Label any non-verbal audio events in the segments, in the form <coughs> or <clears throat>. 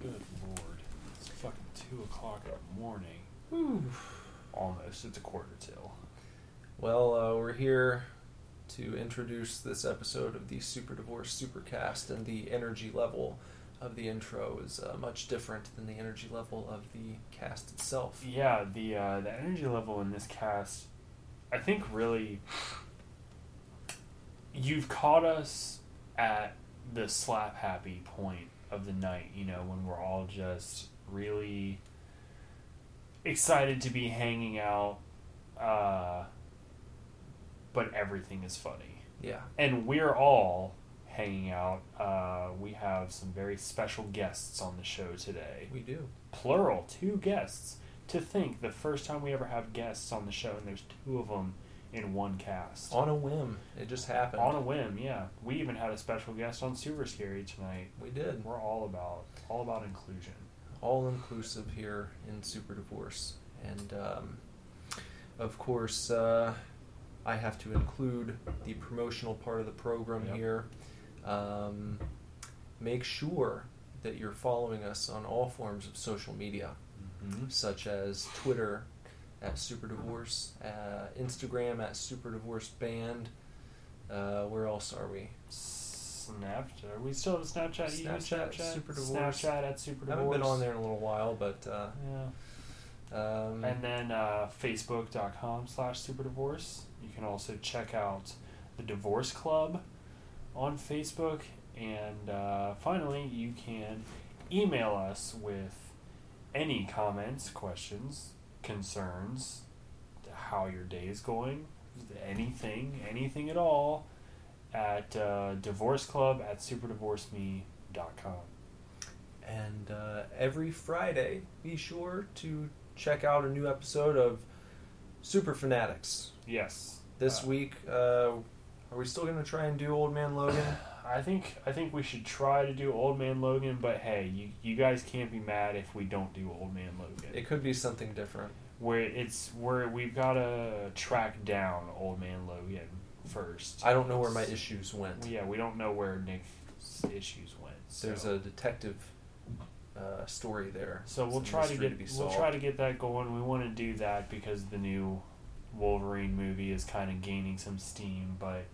Good lord. It's fucking 2 o'clock in the morning. Almost. It's a quarter till. Well, uh, we're here to introduce this episode of the Super Divorce Supercast, and the energy level of the intro is uh, much different than the energy level of the cast itself. Yeah, the uh, the energy level in this cast, I think really, you've caught us at the slap happy point of the night. You know, when we're all just really excited to be hanging out, uh, but everything is funny, Yeah, and we're all hanging out. Uh, we have some very special guests on the show today we do. plural, two guests. To think the first time we ever have guests on the show, and there's two of them in one cast. On a whim, it just happened. On a whim, yeah. We even had a special guest on Super Scary tonight. we did. We're all about all about inclusion. all inclusive here in Super Divorce. And um, of course, uh, I have to include the promotional part of the program Yep. here. Um, make sure that you're following us on all forms of social media, Mm-hmm. such as Twitter at Super Divorce, uh, Instagram at Super Divorce Band. Uh, where else are we? Snapchat. Are we still have a Snapchat? You use Snapchat, Snapchat. Super Divorce. Snapchat at Super I Divorce. haven't been on there in a little while, but uh, Yeah. um, And then uh, Facebook.com slash Super Divorce. You can also check out the Divorce Club on Facebook. And uh, finally, you can email us with any comments, questions, concerns, how your day is going, anything, anything at all, at uh, Divorce Club at superdivorceme.com. And uh, every Friday, be sure to check out a new episode of Super Fanatics. Yes. This Uh, week, uh, are we still going to try and do Old Man Logan? <coughs> I think I think we should try to do Old Man Logan, but hey, you you guys can't be mad if we don't do Old Man Logan. It could be something different. where it's where we've got to track down Old Man Logan first. I don't know where my issues went. yeah, we don't know where Nick's issues went. So. There's a detective uh, story there. so we'll It's try to get be we'll try to get that going. We want to do that because the new Wolverine movie is kind of gaining some steam, but.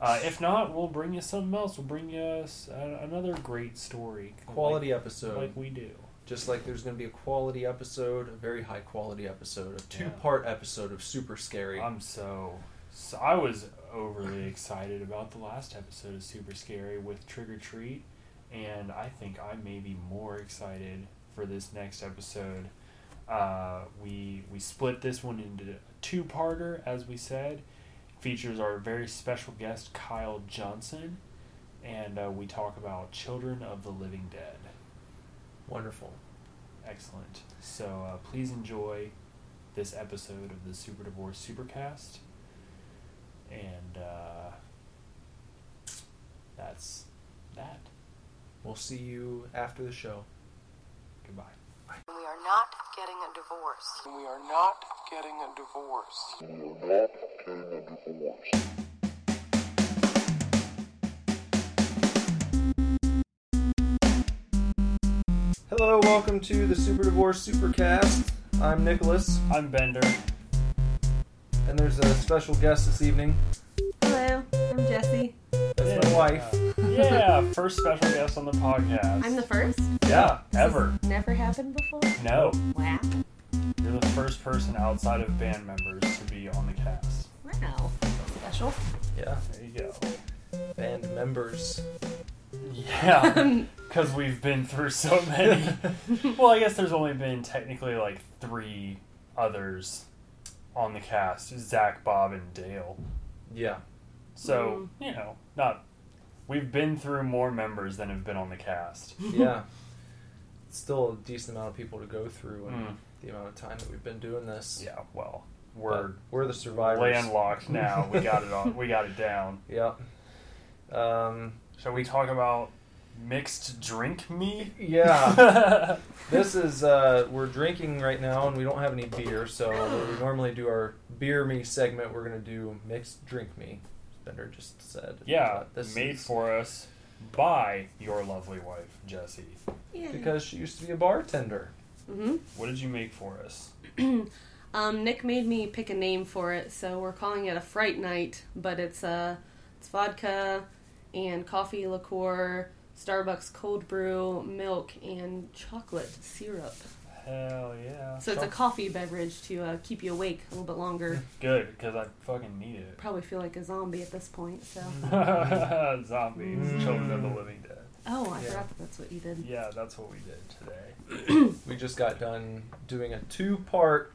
Uh, if not, we'll bring you something else. We'll bring you a- another great story, quality like, episode. like we do. Just like there's going to be a quality episode, a very high quality episode, a two part episode of Super Scary. I'm so, so. I was overly excited about the last episode of Super Scary with Trick or Treat, and I think I may be more excited for this next episode. Uh, we we split this one into a two parter, as we said. Features our very special guest Kyle Johnson, and uh, we talk about Children of the Living Dead. Wonderful. Excellent. So uh, please enjoy this episode of the Super Divorce Supercast. And uh, that's that. We'll see you after the show. Goodbye. We are not getting a divorce. We are not getting a divorce. Hello, welcome to the Super Divorce Supercast. I'm Nicholas, I'm Bender. and there's a special guest this evening. Hello, I'm Jessie. That's my wife. yeah, first special guest on the podcast. I'm the first. yeah, This ever. Never happened before. No, Wow. you're the first person outside of band members Wow. Special. Yeah, There you go. band members. Yeah, <laughs> because we've been through so many. <laughs> well, I guess there's only been technically like three others on the cast: Zach, Bob, and Dale. Yeah, So you know, not we've been through more members than have been on the cast. yeah. It's <laughs> still a decent amount of people to go through and Mm. the amount of time that we've been doing this. Yeah, well, But we're we're the survivors. landlocked now. We got it on. We got it down. <laughs> Yeah. Um, Shall we talk about mixed drink me? yeah. <laughs> this is uh, we're drinking right now, and we don't have any beer. So where we normally do our beer me segment, we're gonna do mixed drink me. Bender just said. yeah, But this made is- for us by your lovely wife, Jessie. Yeah. Because she used to be a bartender. hmm What did you make for us? <clears throat> Um, Nick made me pick a name for it, so we're calling it a fright night. But it's uh, it's vodka and coffee liqueur, Starbucks cold brew, milk, and chocolate syrup. Hell yeah. So it's a coffee beverage to uh, keep you awake a little bit longer. <laughs> Good, because I fucking need it. Probably feel like a zombie at this point. So. <laughs> Zombies, Mm. Children of the Living Dead. Oh, I Yeah. forgot that that's what you did. Yeah, that's what we did today. <coughs> We just got done doing a two part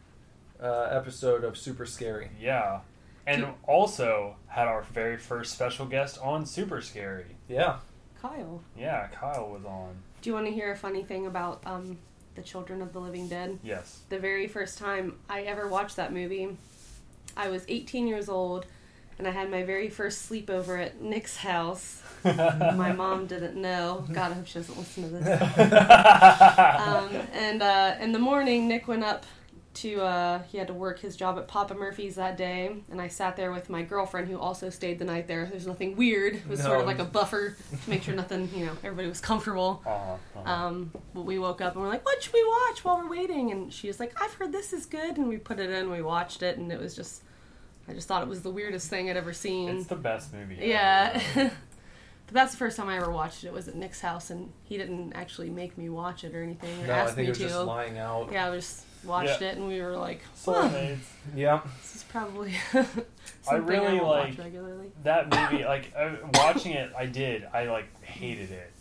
uh, episode of Super Scary. Yeah. And also had our very first special guest on Super Scary. Yeah. Kyle, Yeah, Kyle was on. do you want to hear a funny thing about um, the Children of the Living Dead? Yes. the very first time I ever watched that movie, I was 18 years old, and I had my very first sleepover at Nick's house. <laughs> My mom didn't know. God, I hope she doesn't listen to this. <laughs> Um, and uh, in the morning, Nick went up to, uh, he had to work his job at Papa Murphy's that day, and I sat there with my girlfriend who also stayed the night there. There's nothing weird. It was sort of like a buffer to make sure nothing, you know, everybody was comfortable. <laughs> Uh-huh, uh-huh. Um, but we woke up and we're like, "What should we watch while we're waiting?" And she was like, "I've heard this is good," and we put it in. We watched it, and it was just, I just thought it was the weirdest thing I'd ever seen. it's the best movie. yeah, <laughs> but that's the first time I ever watched it. It was at Nick's house, and he didn't actually make me watch it or anything, or No, I ask think me it was to. just lying out. yeah, we just watched Yeah. it, and we were like, huh, Yeah. "This is probably." <laughs> <laughs> something I really won't like- watch regularly. that <coughs> movie like uh, watching it i did i like hated it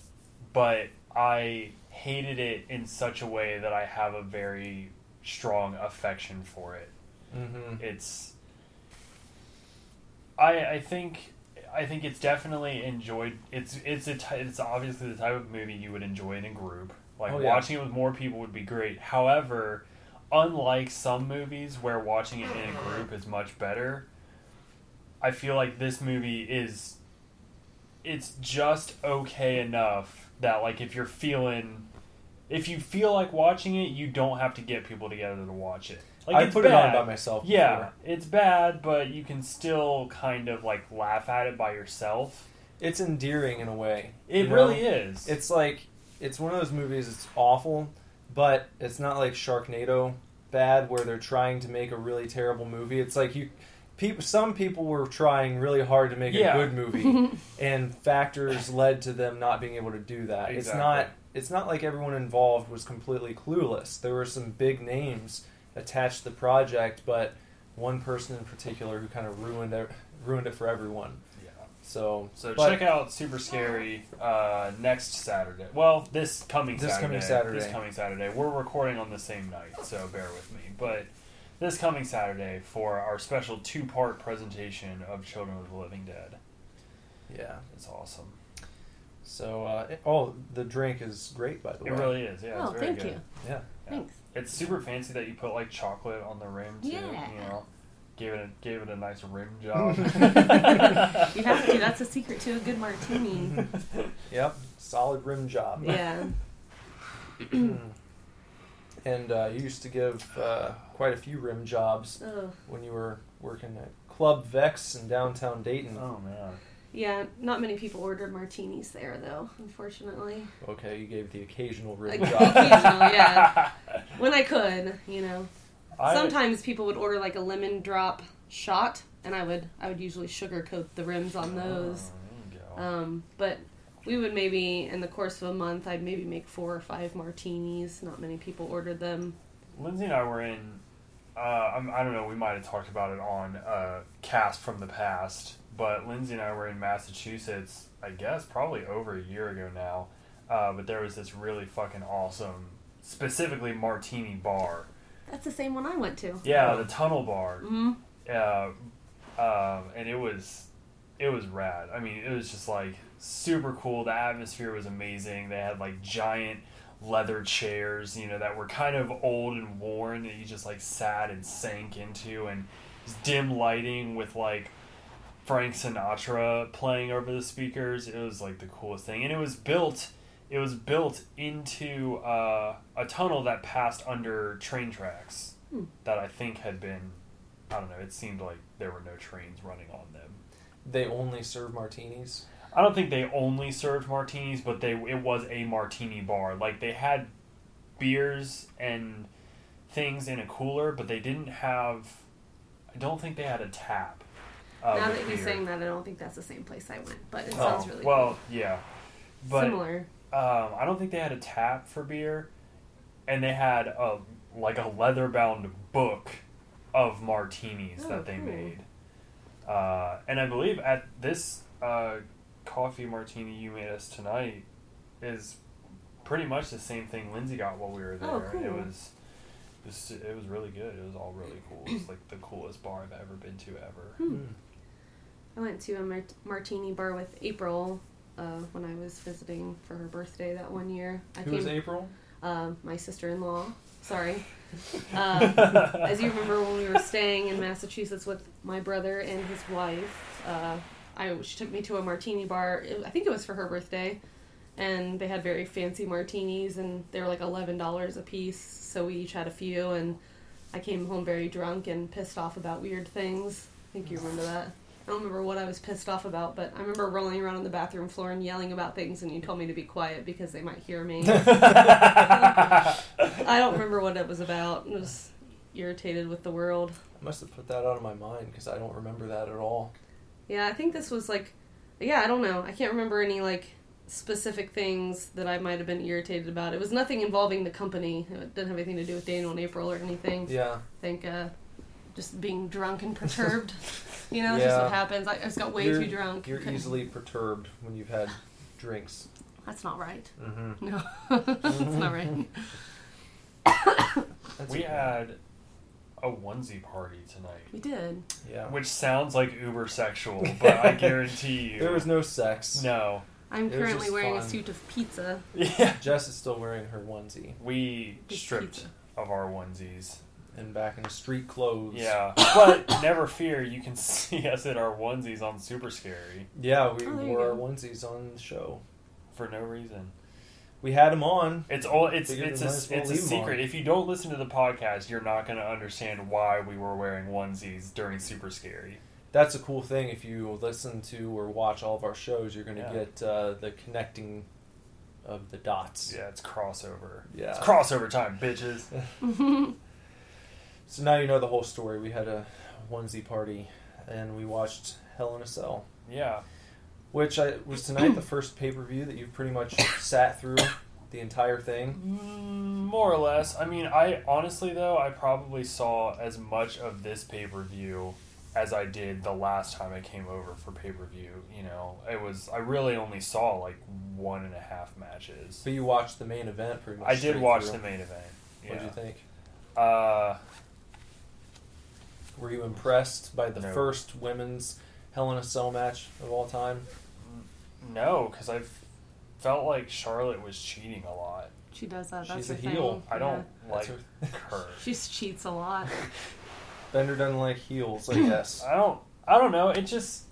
but i hated it in such a way that i have a very strong affection for it Mm-hmm. it's i i think i think it's definitely enjoyed it's it's a ty- it's obviously the type of movie you would enjoy in a group like Oh, yeah. watching it with more people would be great however unlike some movies where watching it in a group is much better i feel like this movie is it's just okay enough that like if you're feeling if you feel like watching it you don't have to get people together to watch it like I it's put it on by myself. Yeah, before. it's bad, but you can still kind of like laugh at it by yourself. It's endearing in a way. It you know? really is. It's like it's one of those movies. It's awful, but it's not like Sharknado bad, where they're trying to make a really terrible movie. It's like you, people. Some people were trying really hard to make Yeah. a good movie, <laughs> and factors led to them not being able to do that. It's not. It's not like everyone involved was completely clueless. There were some big names attached to the project, but one person in particular who kind of ruined it, ruined it for everyone. Yeah. So, So but- check out Super Scary uh, next Saturday. Well, this coming This Saturday. coming Saturday. This coming Saturday. We're recording on the same night, so bear with me. But this coming Saturday for our special two-part presentation of Children of the Living Dead. Yeah. It's awesome. So, uh, it- oh, the drink is great, by the way. It really is. Yeah. oh, it's very thank good. you. Yeah. Yeah. Thanks. It's super fancy that you put like chocolate on the rim too. Yeah. You know, gave it a, gave it a nice rim <laughs> job. You have to. That's a secret to a good martini. <laughs> Yep. Solid rim job. yeah. <clears throat> and uh, you used to give uh, quite a few rim jobs Oh. when you were working at Club Vex in downtown Dayton. oh man. Yeah, not many people ordered martinis there, though. Unfortunately, Okay, you gave the occasional rim job. occasionally, yeah, <laughs> when I could, you know. I- Sometimes people would order like a lemon drop shot, and I would I would usually sugarcoat the rims on those. Oh, go. Um, but we would maybe in the course of a month, I'd maybe make four or five martinis. Not many people ordered them. Lindsay and I were in. Uh, I'm, I don't know. We might have talked about it on uh, cast from the past, but Lindsay and I were in Massachusetts. I guess probably over a year ago now. Uh, but there was this really fucking awesome, specifically martini bar. That's the same one I went to. Yeah, the Tunnel Bar. hmm uh, um, and it was it was rad. I mean, it was just like super cool. The atmosphere was amazing. They had like giant leather chairs, you know, that were kind of old and worn that you just like sat and sank into, and dim lighting with like Frank Sinatra playing over the speakers. It was like the coolest thing, and it was built. It was built into uh, a tunnel that passed under train tracks Hmm. that I think had been. I don't know. It seemed like there were no trains running on them. They only serve martinis. I don't think they only served martinis, but they it was a martini bar. Like they had beers and things in a cooler, but they didn't have. I don't think they had a tap. Uh, now with that he's beer. saying that, I don't think that's the same place I went, but it Oh, sounds really well, yeah, but Similar. Um, I don't think they had a tap for beer, and they had a like a leather bound book of martinis Oh, that they cool. made. Uh, and I believe at this uh, coffee martini you made us tonight is pretty much the same thing Lindsay got while we were there. Oh, It cool. was. It was, it was really good. It was all really cool. It was like the coolest bar I've ever been to ever. Hmm. I went to a mart- martini bar with April uh, when I was visiting for her birthday that one year. I Who was April? uh, my sister-in-law. Sorry. Uh, <laughs> as you remember, when we were staying in Massachusetts with my brother and his wife, uh, I she took me to a martini bar. It, I think it was for her birthday, and they had very fancy martinis, and they were like eleven dollars a piece. So we each had a few, and I came home very drunk and pissed off about weird things. I think you remember that. I don't remember what I was pissed off about, but I remember rolling around on the bathroom floor and yelling about things, and you told me to be quiet because they might hear me. <laughs> I don't remember what it was about. I was irritated with the world. I must have put that out of my mind because I don't remember that at all. Yeah, I think this was like, yeah, I don't know. I can't remember any like specific things that I might have been irritated about. It was nothing involving the company. It didn't have anything to do with Daniel and April or anything. Yeah. I think uh, just being drunk and <laughs> perturbed. you know, that's just what happens. I, I just got way you're, too drunk. You're Couldn't- easily perturbed when you've had drinks. That's not right. Mm-hmm. No, <laughs> that's not right. That's we okay. had a onesie party tonight. We did. Yeah. Which sounds like uber sexual, but I guarantee you. <laughs> There was no sex. No. I'm It currently just wearing a suit of pizza. Yeah. Jess is still wearing her onesie We Just stripped pizza. of our onesies. And back in street clothes. Yeah. <coughs> But never fear, you can <laughs> see us in our onesies on Super Scary Yeah, we Oh, wore our onesies on the show. for no reason. We had them on. It's all it's it's a, might well it's a secret. If you don't listen to the podcast, you're not going to understand why we were wearing onesies during Super Scary. That's a cool thing. If you listen to or watch all of our shows, you're going to Yeah. get uh, the connecting of the dots. Yeah, it's crossover. Yeah. It's crossover time, bitches. <laughs> <laughs> So now you know the whole story. We had a onesie party, and we watched Hell in a Cell, Yeah. which I was tonight the first pay per view that you've pretty much sat through the entire thing. Mm, More or less. I mean, I honestly though, I probably saw as much of this pay per view as I did the last time I came over for pay per view. You know, it was I really only saw like one and a half matches. But you watched the main event pretty much. I did watch through. the main event. Yeah. What did you think? Uh, Were you impressed by the No. first women's Hell in a Cell match of all time? no, because I felt like Charlotte was cheating a lot. She does that. That's She's a heel. Thing. I don't That's like her- <laughs> her. <laughs> She cheats a lot. <laughs> Bender doesn't like heels, I <clears throat> guess. I don't. I don't know. It just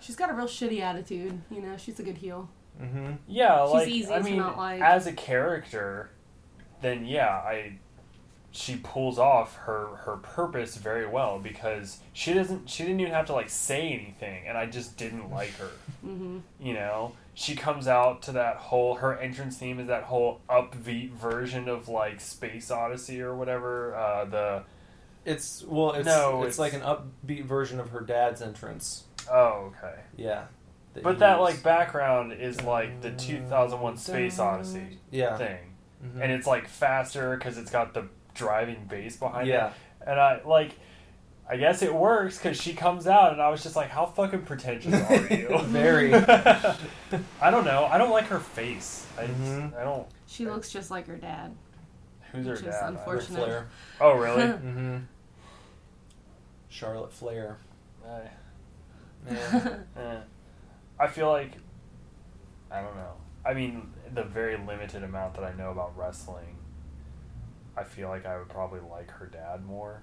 She's got a real shitty attitude. You know, she's a good heel. mm-hmm. Yeah, She's like easy I to mean, not like. as a character, then yeah, I she pulls off her her purpose very well because she doesn't she didn't even have to like say anything, and I just didn't like her. <laughs> hmm You know, she comes out to that whole her entrance theme is that whole upbeat version of like Space Odyssey or whatever. Uh, the It's well, it's No, it's, it's- like an upbeat version of her dad's entrance. oh okay, Yeah, but that like background is like the 2001 Space Odyssey yeah, thing. Mhm. and it's like faster because it's got the driving bass behind yeah, it. And I like, I guess it works because she comes out, and I was just like, "How fucking pretentious are <laughs> you?" Very. <laughs> I don't know. I don't like her face. I, just- Mhm. I don't. She looks just like her dad. Who's her dad? I- unfortunate. Flair. Oh really? <laughs> Mm-hmm. Charlotte Flair. I, Yeah. eh. I feel like I don't know. I mean, the very limited amount that I know about wrestling, I feel like I would probably like her dad more.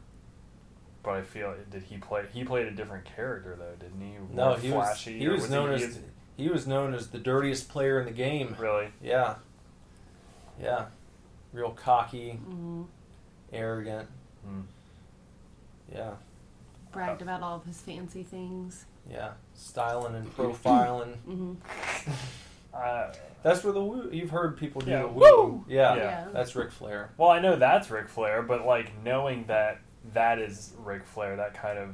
But I feel did he play? He played a different character though, didn't he? no, More he was he or was known he- as he was known as the dirtiest player in the game. really. Yeah, yeah, real cocky, hmm arrogant. Hmm. Yeah, bragged about all of his fancy things. Yeah, styling and <laughs> profiling. hmm <laughs> Uh, That's where the woo. You've heard people do Yeah, the woo! woo. Yeah, Yeah. that's Ric Flair. well, I know that's Ric Flair, but like knowing that that is Ric Flair, that kind of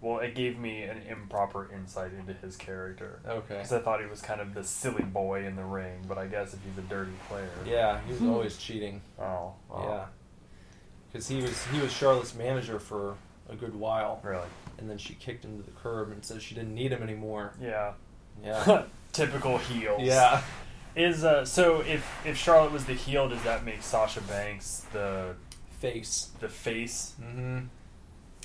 well, it gave me an improper insight into his character. Okay. Because I thought he was kind of the silly boy in the ring, but I guess if he's a dirty player. Yeah, he was always cheating. Oh. oh, Yeah, because he was he was Charlotte's manager for a good while, Really? and then she kicked him to the curb and said she didn't need him anymore. Yeah. Yeah. <laughs> Typical heels. yeah. Is uh so if if Charlotte was the heel, does that make Sasha Banks the Face. the face? Mm-hmm.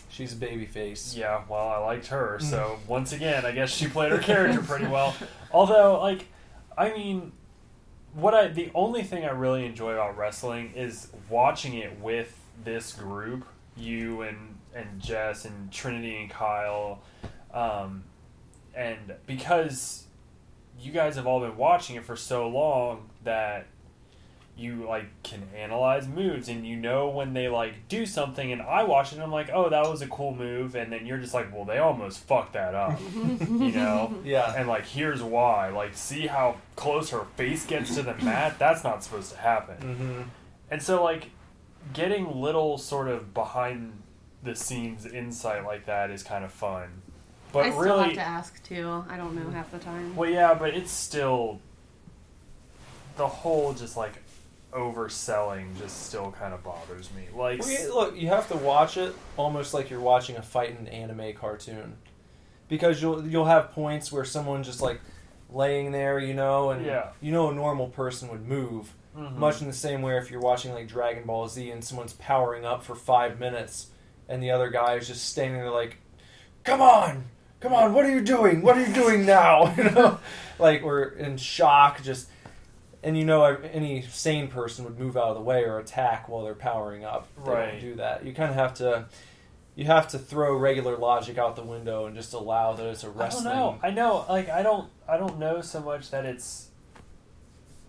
She's a baby face. Yeah, well, I liked her, so once again, I guess she played her character pretty well. <laughs> Although, like, I mean, what I the only thing I really enjoy about wrestling is watching it with this group, you and and Jess and Trinity and Kyle, um, and because you guys have all been watching it for so long that you like can analyze moves and you know when they like do something and I watch it and I'm like, oh that was a cool move and then you're just like, well they almost fucked that up. <laughs> you know? Yeah. And like here's why. Like see how close her face gets to the mat? That's not supposed to happen. Mm-hmm. And so like getting little sort of behind the scenes insight like that is kind of fun. But I still really have to ask too. I don't know half the time. well, yeah, but it's still the whole just like overselling just still kind of bothers me. Like, Well, you- look, you have to watch it almost like you're watching a fight fighting anime cartoon, because you'll you'll have points where someone just like laying there, you know, and Yeah. you know a normal person would move. Mhm. Much in the same way if you're watching like Dragon Ball Z and someone's powering up for five minutes and the other guy is just standing there like, "Come on, come on, what are you doing? What are you doing now?" <laughs> you know, like we're in shock, just and you know any sane person would move out of the way or attack while they're powering up. They Right. don't do that. You kind of have to. You have to throw regular logic out the window and just allow that it's a I don't know. I know. Like, I don't. I don't know so much that it's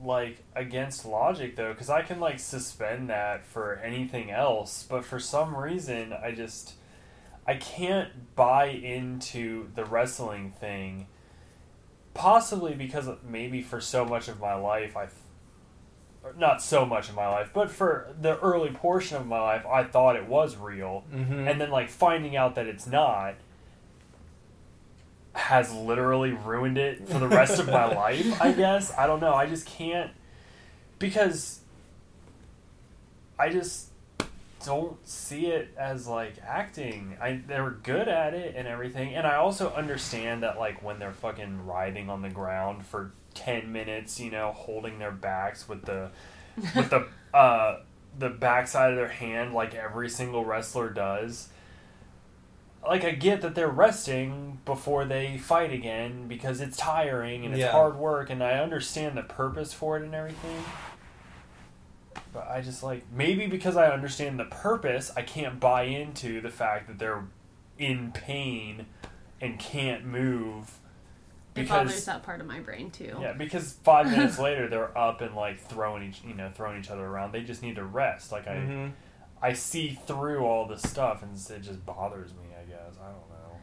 like against logic though, because I can like suspend that for anything else, but for some reason, I just I can't buy into the wrestling thing. Possibly because maybe for so much of my life, I not so much of my life, but for the early portion of my life, I thought it was real, Mhm. and then like finding out that it's not has literally ruined it for the rest of my <laughs> life. I guess I don't know. I just can't because I just don't see it as like acting. I they're good at it and everything, and I also understand that like when they're fucking writhing on the ground for ten minutes, you know, holding their backs with the with the <laughs> uh the backside of their hand like every single wrestler does. Like I get that they're resting before they fight again because it's tiring and it's Yeah. hard work and I understand the purpose for it and everything. But I just like maybe because I understand the purpose, I can't buy into the fact that they're in pain and can't move It bothers because that part of my brain too. yeah, because five <laughs> minutes later they're up and like throwing each you know throwing each other around. They just need to rest. Like I Mhm. I see through all this stuff and it just bothers me. I guess I don't know.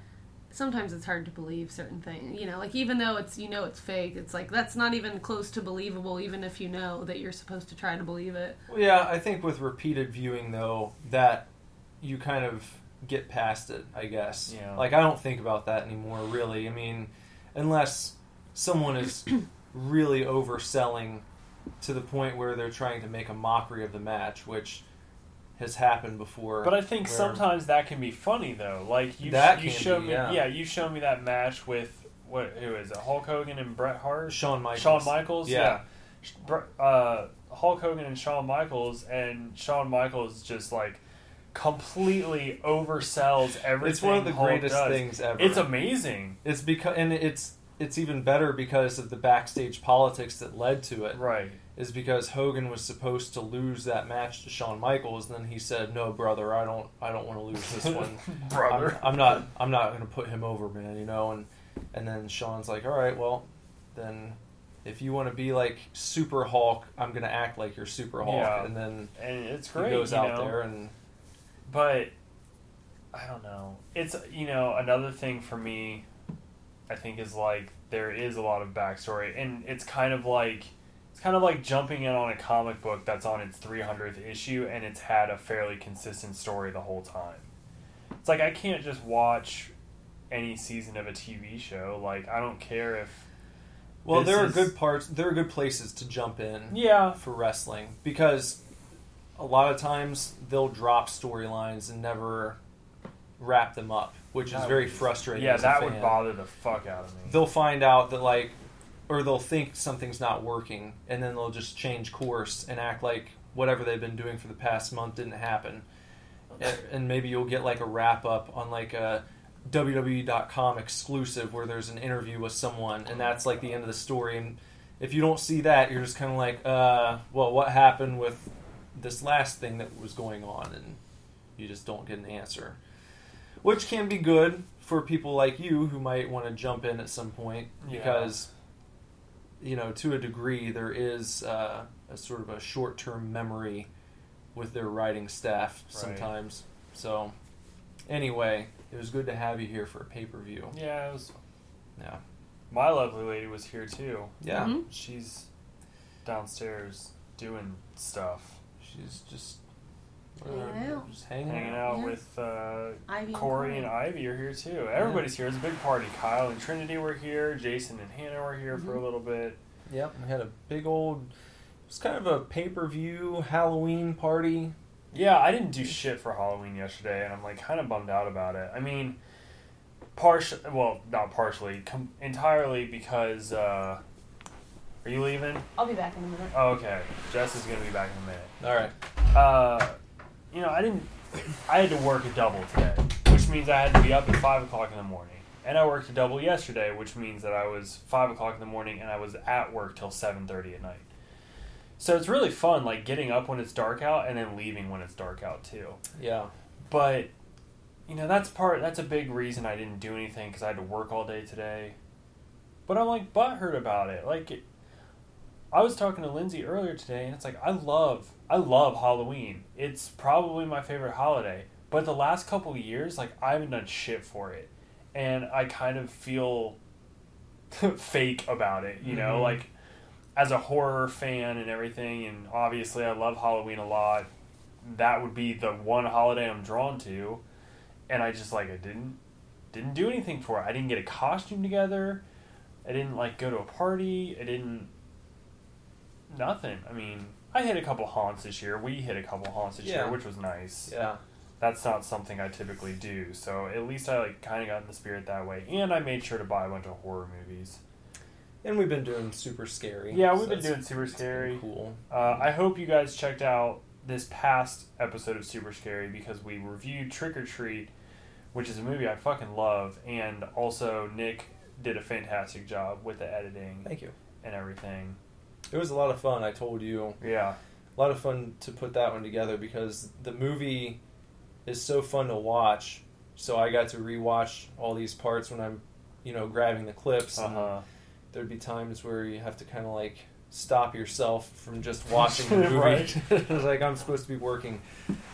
Sometimes it's hard to believe certain things. You know, like even though it's you know it's fake, it's like that's not even close to believable. Even if you know that you're supposed to try to believe it. Well, yeah, I think with repeated viewing though, that you kind of get past it. I guess. Yeah. Like I don't think about that anymore. Really. I mean, unless someone is <coughs> really overselling to the point where they're trying to make a mockery of the match, which has happened before. But I think sometimes that can be funny though. Like you, That you show be, me, yeah. you show me that match with what? Who is it? Hulk Hogan and Bret Hart. Shawn Michaels. Shawn Michaels. Yeah. Yeah. Uh, Hulk Hogan and Shawn Michaels, and Shawn Michaels just like completely oversells everything. It's one of the Hulk greatest does. things ever. It's amazing. It's because and it's it's even better because of the backstage politics that led to it. Right. Is because Hogan was supposed to lose that match to Shawn Michaels, and then he said, "No, brother, I don't, I don't want to lose this one, <laughs> Brother. I'm, I'm not, I'm not going to put him over, man." You know, and and then Shawn's like, "All right, well, then if you want to be like Super Hulk, I'm going to act like you're Super Hulk," Yeah. and then And it's he great. goes out know? there and but I don't know. It's you know another thing for me. I think is like there is a lot of backstory, and it's kind of like it's kind of like jumping in on a comic book that's on its 300th issue, and it's had a fairly consistent story the whole time. It's like I can't just watch any season of a TV show. Like I don't care if. Well, there are good parts. There are good places to jump in Yeah, for wrestling because a lot of times they'll drop storylines and never wrap them up, which is very frustrating. yeah, that would bother the fuck out of me. They'll find out that like, or they'll think something's not working, and then they'll just change course and act like whatever they've been doing for the past month didn't happen. And, and maybe you'll get like a wrap up on like a WWE.com exclusive where there's an interview with someone, and that's like the end of the story. And if you don't see that, you're just kind of like, uh, well, what happened with this last thing that was going on? And you just don't get an answer, which can be good for people like you who might want to jump in at some point Yeah. because, you know, to a degree, there is uh, a sort of a short term memory with their writing staff Right. sometimes. So, anyway, it was good to have you here for a pay per view. Yeah, it was, Yeah. my lovely lady was here too. Yeah. Mhm. She's downstairs doing stuff, She's just Hanging out. Just hanging, hanging out. out Yeah. with uh, Ivy Corey and Corey. Ivy are here too. Everybody's here. It's a big party. Kyle and Trinity were here. Jason and Hannah were here for a Mhm. little bit. Yep, we had a big old. It was kind of a pay per view Halloween party. Yeah, I didn't do shit for Halloween yesterday, and I'm like kind of bummed out about it. I mean, partially, well, not partially, com- entirely because. Uh, are you leaving? I'll be back in a minute. Oh, okay. Jess is gonna be back in a minute. All right. Uh, you know, I didn't. I had to work a double today, which means I had to be up at five o'clock in the morning. And I worked a double yesterday, which means that I was five o'clock in the morning and I was at work till seven thirty at night. So it's really fun, like getting up when it's dark out and then leaving when it's dark out too. Yeah. But you know, that's part. That's a big reason I didn't do anything because I had to work all day today. But I'm like butthurt about it. Like, it, I was talking to Lindsay earlier today, and it's like I love, I love Halloween. It's probably my favorite holiday. But the last couple of years, like I haven't done shit for it, and I kind of feel <laughs> fake about it. You know, Mhm. like as a horror fan and everything, and obviously I love Halloween a lot. That would be the one holiday I'm drawn to, and I just like I didn't didn't do anything for it. I didn't get a costume together. I didn't like go to a party. I didn't nothing. I mean, I hit a couple haunts this year. We hit a couple haunts this Yeah. year, which was nice. Yeah. That's not something I typically do. So at least I like kind of got in the spirit that way, and I made sure to buy a bunch of horror movies. And we've been doing super scary. Yeah, we've been doing super scary. Cool. Uh, I hope you guys checked out this past episode of Super Scary because we reviewed Trick or Treat, which is a movie I fucking love, and also Nick did a fantastic job with the editing Thank you. and everything. It was a lot of fun. I told you. Yeah, a lot of fun to put that one together because the movie is so fun to watch. So I got to rewatch all these parts when I'm, you know, grabbing the clips. Uh-huh. there'd be times where you have to kind of like stop yourself from just watching the <laughs> movie. Right. it's <laughs> like I'm supposed to be working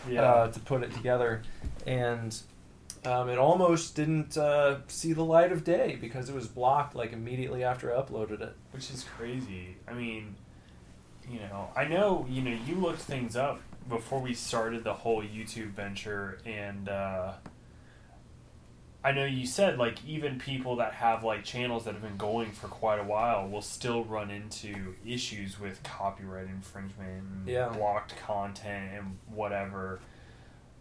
Yeah, uh, to put it together, and um, it almost didn't uh, see the light of day because it was blocked like immediately after I uploaded it. which is crazy. I mean, you know, I know you know you looked things up before we started the whole YouTube venture, and uh, I know you said like even people that have like channels that have been going for quite a while will still run into issues with copyright infringement, and Yeah. blocked content, and whatever.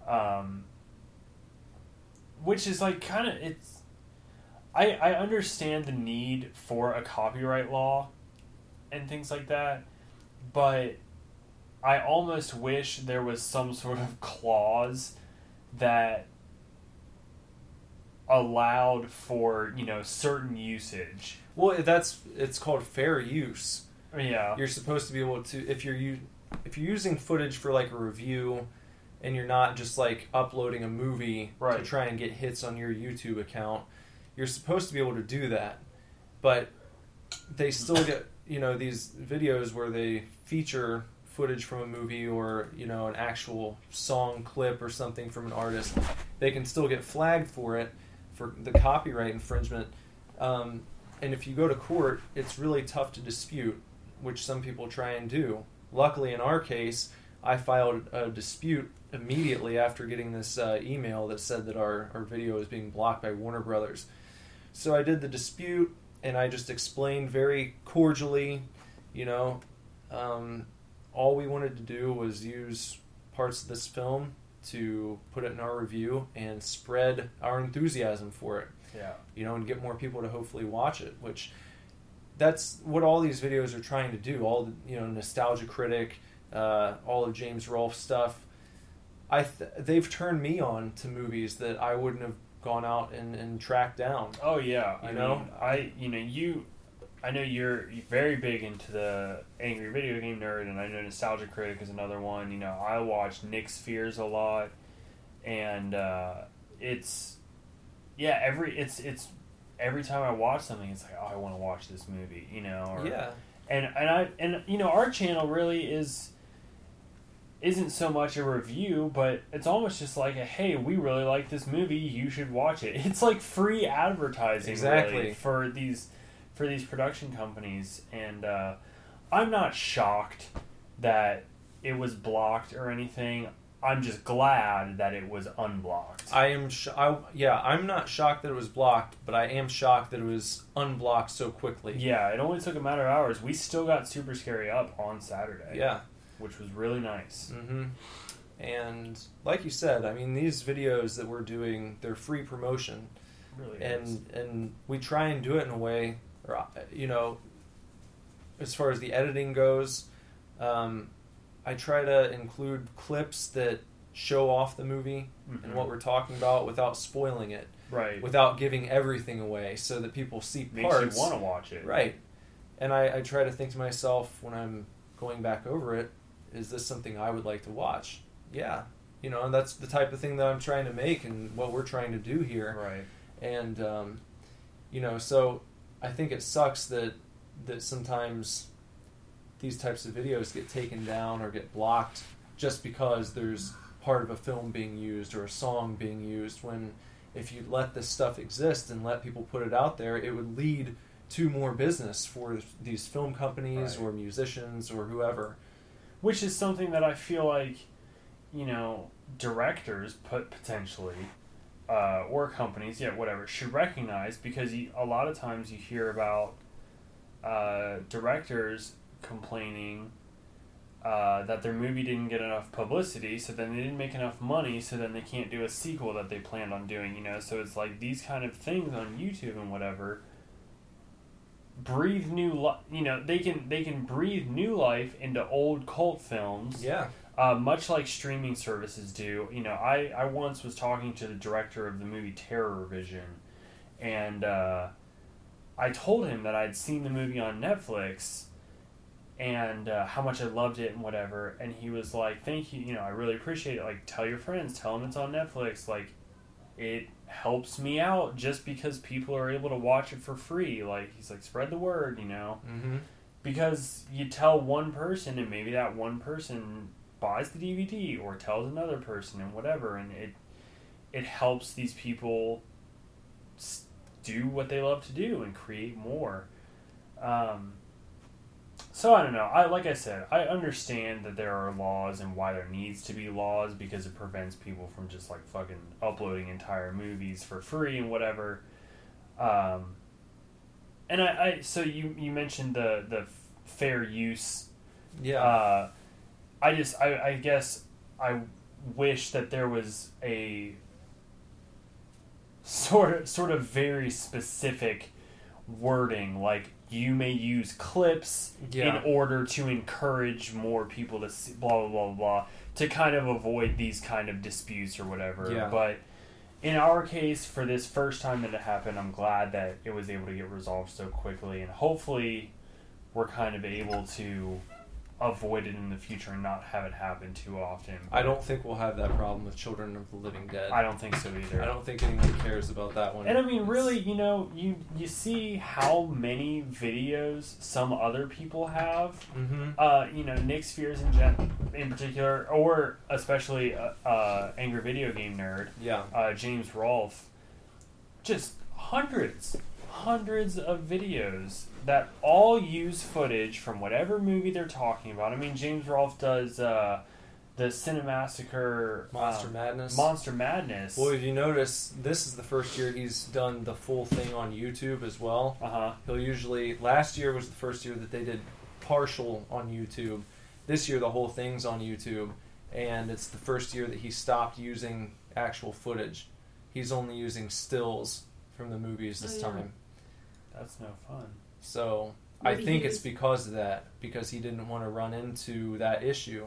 Um, which is like kind of it's. I I understand the need for a copyright law, and things like that, but I almost wish there was some <laughs> sort of clause that allowed for you know certain usage. Well, that's it's called fair use. Yeah. you're supposed to be able to if you're if you're using footage for like a review and you're not just like uploading a movie to try and get hits on your YouTube account you're supposed to be able to do that but they still get you know these videos where they feature footage from a movie or you know an actual song clip or something from an artist, they can still get flagged for it for the copyright infringement. Um, and if you go to court, it's really tough to dispute, which some people try and do. Luckily, in our case, I filed a dispute immediately after getting this uh, email that said that our, our video was being blocked by Warner Brothers. So I did the dispute and I just explained very cordially, you know, um, all we wanted to do was use parts of this film to put it in our review and spread our enthusiasm for it Yeah. you know, and get more people to hopefully watch it. Which that's what all these videos are trying to do. All the you know, nostalgia critic, uh, all of James Rolfe stuff. I th- they've turned me on to movies that I wouldn't have gone out and, and tracked down. Oh yeah, I You know. know? I you know you. I know you're very big into the angry video game nerd, and I know Nostalgia Critic is another one. You know, I watch Nick's Fears a lot, and uh, it's yeah every it's it's every time I watch something, it's like oh I want to watch this movie, you know. Or, Yeah, and and I and you know our channel really is isn't so much a review, but it's almost just like a hey, we really like this movie, you should watch it. <laughs> It's like free advertising Exactly. really, for these for these production companies, and uh, I'm not shocked that it was blocked or anything. I'm just glad that it was unblocked. I am. Sh- I, yeah, I'm not shocked that it was blocked, but I am shocked that it was unblocked so quickly. yeah, it only took a matter of hours. We still got Super Scary up on Saturday. Yeah. Which was really nice. hmm And like you said, I mean, these videos that we're doing, they're free promotion. Really is. and and we try and do it in a way, or uh, you know, as far as the editing goes, um, I try to include clips that show off the movie and Mhm. what we're talking about without spoiling it, right without giving everything away, so that people see makes parts. you want to watch it. Right. And I, I try to think to myself when I'm going back over it, is this something I would like to watch? Yeah. You know, and that's the type of thing that I'm trying to make and what we're trying to do here Right. and um, you know so i think it sucks that that sometimes these types of videos get taken down or get blocked just because there's part of a film being used or a song being used when if you let this stuff exist and let people put it out there it would lead to more business for these film companies Right. or musicians or whoever Which is something that I feel like, you know, directors put potentially, uh, or companies, yeah, whatever, should recognize because you, a lot of times you hear about uh, directors complaining uh, that their movie didn't get enough publicity, so then they didn't make enough money, so then they can't do a sequel that they planned on doing, you know. So it's like these kind of things on YouTube and whatever breathe new li- you know they can they can breathe new life into old cult films. Yeah. Uh, much like streaming services do. You know I, I once was talking to the director of the movie TerrorVision and uh, i told him that i'd seen the movie on netflix and uh, how much i loved it and whatever and he was like thank you you know i really appreciate it. Like tell your friends tell them it's on netflix. Like it helps me out just because people are able to watch it for free. Like he's like spread the word you know? Mm-hmm. because you tell one person and maybe that one person buys the DVD or tells another person and whatever and it it helps these people do what they love to do and create more. Um, so I don't know. I like I said I understand that there are laws and why there needs to be laws because it prevents people from just like fucking uploading entire movies for free and whatever. Um, and I, I so you you mentioned the the fair use. Yeah. Uh, I just I, I guess I wish that there was a sort of sort of very specific wording like you may use clips Yeah. in order to encourage more people to see blah blah blah blah to kind of avoid these kind of disputes or whatever Yeah. but in our case for this first time that it happened i'm glad that it was able to get resolved so quickly and hopefully we're kind of able to avoid it in the future and not have it happen too often. I don't think we'll have that problem with Children of the Living Dead. I don't think so either. I don't think anyone cares about that one. And I mean, It's- really, you know, you you see how many videos some other people have. Mhm. Uh, you know, Nick Spheres in gen- in particular, or especially uh, uh, Angry Video Game Nerd, Yeah. uh, James Rolfe, just hundreds, hundreds of videos that all use footage from whatever movie they're talking about. I mean, James Rolfe does uh, the Cinemassacre Monster um, Madness. Monster Madness. Well, if you notice, this is the first year he's done the full thing on YouTube as well. uh huh. He'll usually last year was the first year that they did partial on YouTube. This year the whole thing's on YouTube, and it's the first year that he stopped using actual footage. He's only using stills from the movies this Oh, yeah. time. That's no fun. So What I think it's because of that, because he didn't want to run into that issue.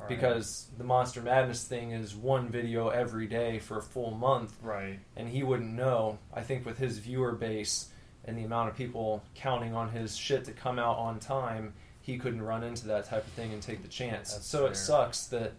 Right. Because the Monster Madness thing is one video every day for a full month, right. and he wouldn't know. I think with his viewer base and the amount of people counting on his shit to come out on time, he couldn't run into that type of thing and take the chance. That's so fair. it sucks that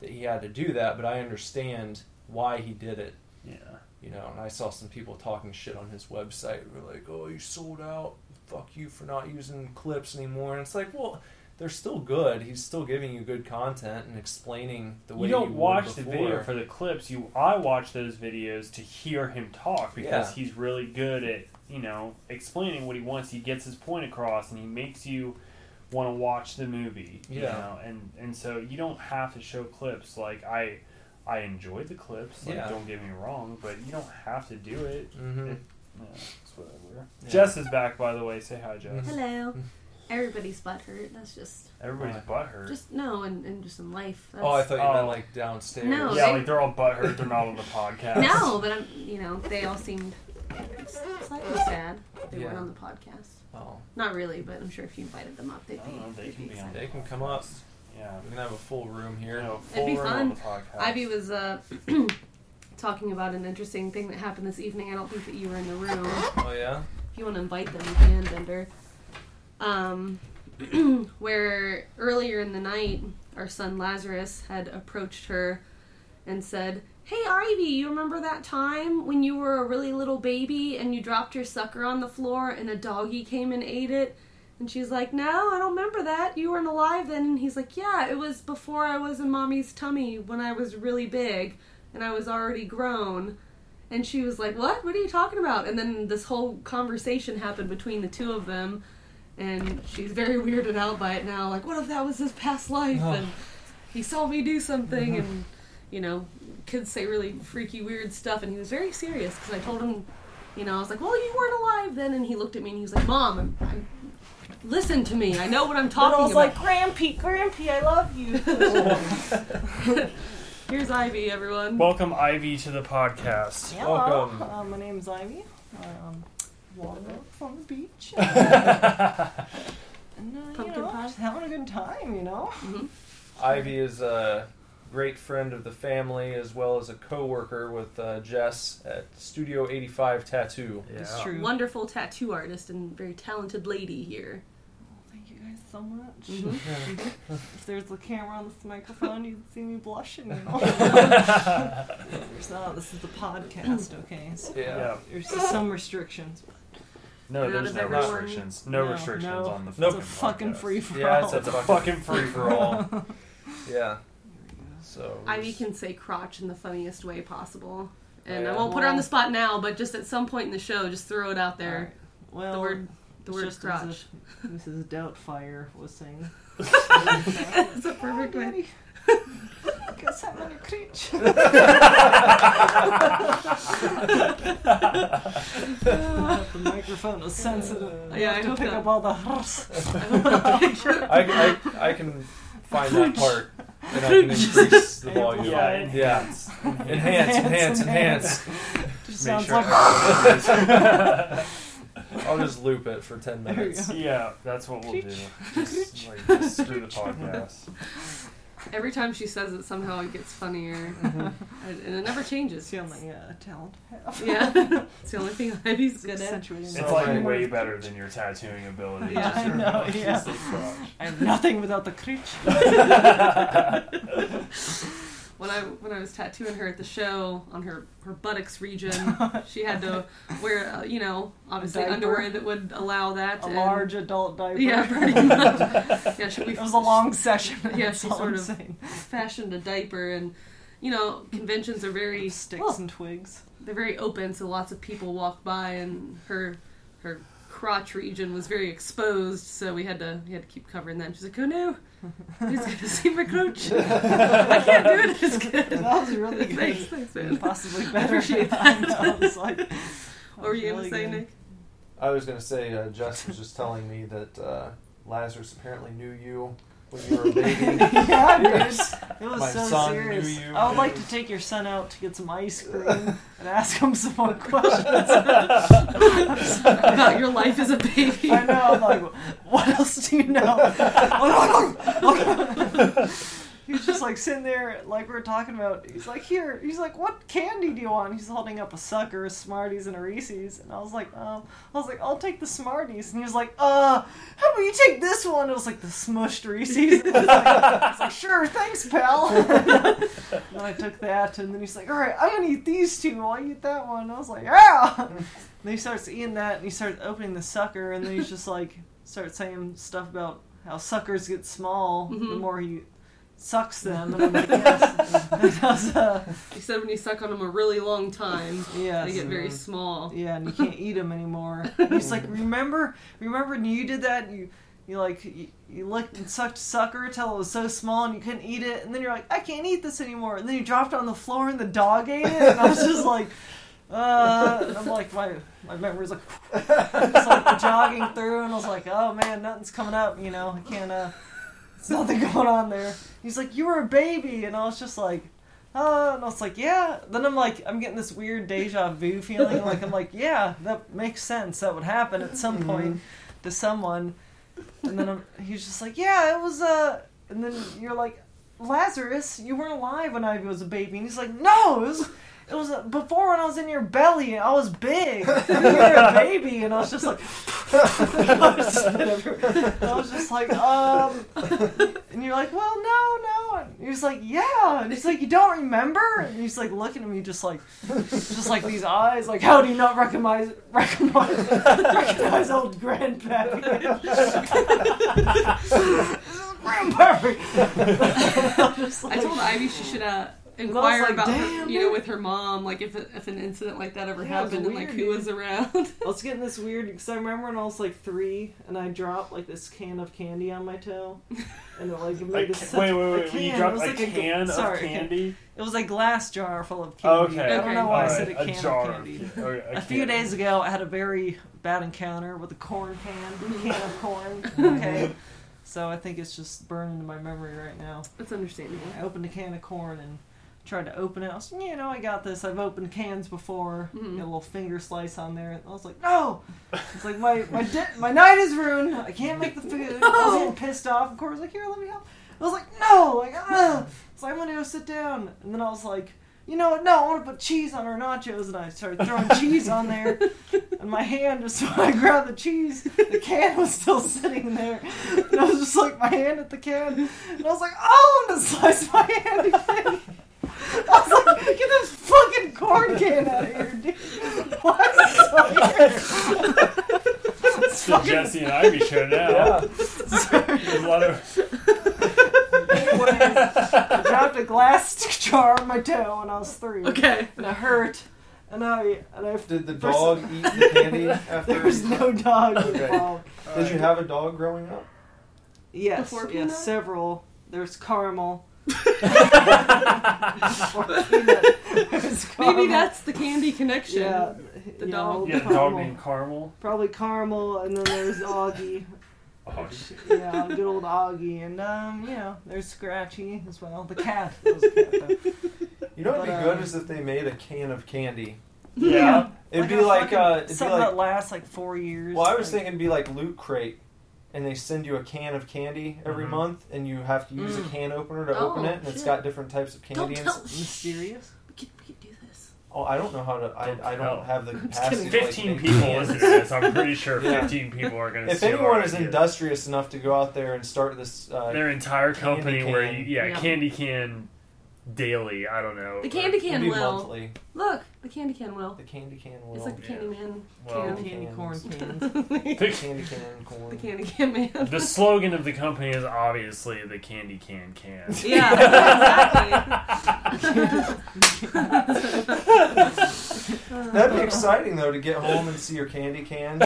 that he had to do that, but I understand why he did it. Yeah. You know, and I saw some people talking shit on his website. We're like, "Oh, you sold out. Fuck you for not using clips anymore." And it's like, well, they're still good. He's still giving you good content and explaining the way you don't would watch the video for the clips. You I watch those videos to hear him talk because Yeah. he's really good at you know explaining what he wants. He gets his point across and he makes you want to watch the movie. You Yeah. know? and and so you don't have to show clips. Like I I enjoy the clips. Like Yeah. don't get me wrong, but you don't have to do it. Mhm. It- yeah, it's whatever. Yeah. Jess is back by the way. Say hi, Jess. Mhm. Hello. Everybody's butt hurt. That's just Everybody's Why? butthurt. just no, and, and just in life. That's, Oh, I thought you Oh. meant like downstairs. No, yeah, they- like they're all butthurt. They're not on the podcast. no, but I'm you know they all seemed slightly sad. that They weren't on the podcast. Oh, Not really, but I'm sure if you invited them up, they'd be. don't know, they they'd can be on they can come up. Yeah. We can have a full room You here. know, It'd be room fun. the. Ivy was uh, <clears throat> talking about an interesting thing that happened this evening. I don't think that you were in the room. Oh yeah. If you want to invite them, you can, Bender. Um, <clears throat> where earlier in the night, our son Lazarus had approached her and said, Hey Ivy, you remember that time when you were a really little baby and you dropped your sucker on the floor and a doggy came and ate it? And she's like, No, I don't remember that. You weren't alive then. And he's like, Yeah, it was before I was in mommy's tummy when I was really big and I was already grown. And she was like, What? What are you talking about? And then this whole conversation happened between the two of them. And she's very weirded out by it now. Like, what if that was his past life? Oh. And he saw me do something. Uh-huh. And, you know, kids say really freaky, weird stuff. And he was very serious because I told him, you know, I was like, Well, you weren't alive then. And he looked at me and he was like, Mom, I'm, I'm, listen to me. I know what I'm But talking I was about. like, Grampy, Grampy, I love you. <laughs> Here's Ivy, everyone. Welcome Ivy to the podcast. Hello, Welcome. uh, my name's Ivy. I um, walk up from the beach. <laughs> And, uh, you Pumpkin know, pie? just having a good time, you know? Mhm. Ivy is a great friend of the family as well as a co-worker with uh, Jess at Studio 85 Tattoo. It's Yeah. true. Wonderful tattoo artist and very talented lady here. Thank you guys so much. Mhm. <laughs> <laughs> If there's a camera on this microphone, you'd see me blushing, you <laughs> know? there's not. This is the podcast, okay? So Yeah. Yeah. there's some restrictions. No, Not there's no everyone- restrictions. No, No, restrictions no. on the No. It's fucking a fucking podcast. free for all. it's It's a fucking free for all. Yeah. So Ivy can say crotch in the funniest way possible. And Yeah. I won't put her on the spot now, but just at some point in the show, just throw it out there. Alright. Well, The word, the word just crotch. if Mrs. Doubtfire was saying. <laughs> It's a perfect way. Daddy, Guess I'm gonna creech. the microphone was sensitive. Yeah, I have to hope pick not. up all the hrs. <laughs> <laughs> I, I, I can find that part and I can <laughs> increase the volume. Yeah, Yeah. enhance. Enhance, enhance, enhance. Just Make sounds sure like everyone- <laughs> I'll just loop it for 10 minutes. yeah, that's what we'll do. Just, like, just screw the <laughs> podcast. Every time she says it, somehow it gets funnier, Mm-hmm. <laughs> and and it never changes. It's the only uh, talent <laughs> Yeah, <laughs> it's the only thing Ivy's good at. It's So like my- way better than your tattooing ability. Yeah, I know, yeah. Just. I have nothing without the crotch. When I when I was tattooing her at the show on her her buttocks region, <laughs> she had to wear uh, you know obviously underwear that would allow that. A and- large adult diaper. Yeah, <laughs> pretty much. Yeah, she, we, It was a long session. <laughs> Yeah, she sort I'm of- saying. fashioned a diaper, and you know conventions are very sticks well, and twigs. they're very open, so lots of people walk by, and her her crotch region was very exposed, so we had to we had to keep covering that. And she's like, "Oh no, he's gonna see my crotch. I can't do it as good." That was really good. thanks, thanks, man. Possibly better. <laughs> appreciate I that. know, was like, that <laughs> What were was you gonna say, good. Nick? I was gonna say, uh, Jess was just telling me that uh, Lazarus apparently knew you when you were a baby. <laughs> yeah, dude. It was My so son serious. knew you I would like when- to take your son out to get some ice <laughs> cream and ask him some more <laughs> questions. About your life as a baby. I know. I'm like, what else do you know? He was just like sitting there, like we were talking about. He's like, here. He's like, what candy do you want? He's holding up a sucker, a Smarties, and a Reese's. And I was like, um, I was like, I'll take the Smarties. And he was like, uh, how about you take this one? It was like the smushed Reese's. <laughs> I was like, I was like, sure, thanks, pal. <laughs> and I took that, and then he's like, all right, I'm gonna eat these two while you eat that one. And I was like, yeah. <laughs> And he starts eating that, and he starts opening the sucker, and then he's just like, starts saying stuff about how suckers get small the Mhm. more he sucks them. And I'm like, yes. And I was, uh, You said when you suck on them a really long time, yes. they get very small. Yeah, and you can't eat them anymore. <laughs> He's like, remember, remember when you did that? You, you like, you, you licked and sucked sucker till it was so small and you couldn't eat it, and then you're like, I can't eat this anymore. And then you dropped it on the floor and the dog ate it, and I was just like, <laughs> uh, and I'm like, my my memory's like, <laughs> just like jogging through, and I was like, oh man, nothing's coming up, you know, I can't, uh, <laughs> there's nothing going on there. He's like, you were a baby, and I was just like. Uh, and I was like, yeah. Then I'm like, I'm getting this weird deja vu feeling. Like, I'm like, yeah, that makes sense. That would happen at some point to someone. And then I'm, he's just like, yeah, it was, uh, and then you're like, Lazarus, you weren't alive when I was a baby. And he's like, no, it was, it was uh, before when I was in your belly I was big. <laughs> You were a baby. And I was just like, <laughs> I was just, I was just like, um, and you're like, well, no, no. And he's like, yeah. And he's like, you don't remember? And he's like looking at me just like, just like these eyes, like, how do you not recognize, recognize, recognize old grandpappy? <laughs> grandpappy. I'm just I like- told Ivy she should uh, I was inquire like, about her, you know, with her mom, like if if an incident like that ever Yeah, happened and like who dude. was around. <laughs> I was getting this weird because I remember when I was like three and I dropped like this can of candy on my toe, and it like it A made ca- this such- wait, wait, a wait! can. You It dropped was a like gl- can of sorry, a candy. It was a glass jar full of candy. Okay. I don't know why I Alright, said a can jar of of candy. okay, A few can. days ago, I had a very bad encounter with a corn can, a <laughs> can of corn. Mm-hmm. Okay, so I think it's just burned into my memory right now. That's understandable. I opened a can of corn and tried to open it. I was, like, you know, I got this. I've opened cans before. Mhm. Got a little finger slice on there. I was like, no. It's like my my di- my night is ruined. I can't make the food. I was getting pissed off. Of course, like here, let me help. I was like, no, like, ah. So I'm gonna go sit down. And then I was like, you know what? No, I want to put cheese on our nachos. And I started throwing cheese on there. And my hand just <laughs> when I grabbed the cheese, the can was still sitting there. And I was just like my hand at the can. And I was like, oh, and to slice my hand again. I was like, get this fucking corn can out of here, dude. <laughs> Why is so? It's It's the fucking- Jesse and Ivy show now. Yeah. There's a lot of. <laughs> I dropped a glass jar on my toe when I was three. Okay. And it hurt. And I, and I, Did the First- dog eat the candy <laughs> after? there was no dog Okay. involved. Did you have a dog growing up? Yes, Before yes, Peanut? several. There's caramel. Before Peanut, there's Maybe that's the candy connection. yeah, the yeah, dog. old You dog named Caramel. Probably caramel, and then there's Augie. <laughs> Oh, yeah, good old Augie, and um, you know, there's Scratchy as well. The cat. Was a cat, though. You know what'd be good um, is if they made a can of candy. yeah. <laughs> It'd be a like fucking- uh, it'd be like. that lasts like four years. Well, I was like- thinking it'd be like Loot Crate, and they send you a can of candy every Mhm. month, and you have to use a Mm. can opener to Oh, open it, and it's got different types of candy. Don't candy. and tell. s- Mysterious. We could, we could do this. Oh, I don't know how to. I, Don't I tell. don't have the <laughs> capacity. kidding. to, like, Fifteen make people cans. listen to this. I'm pretty sure <laughs> Yeah. fifteen people are going to. If anyone is industrious enough to go out there and start this, uh, their entire Candy company where you, yeah, Yeah. candy can daily. I don't know. The candy it'd can be will. monthly. Look, the candy can will. The candy can will. It's like the Yeah. candy man Well- can. Candy corn cans. <laughs> the candy can <laughs> corn. The candy can man. The slogan of the company is obviously the candy can can. yeah, <laughs> exactly. That'd be exciting though to get home and see your candy can.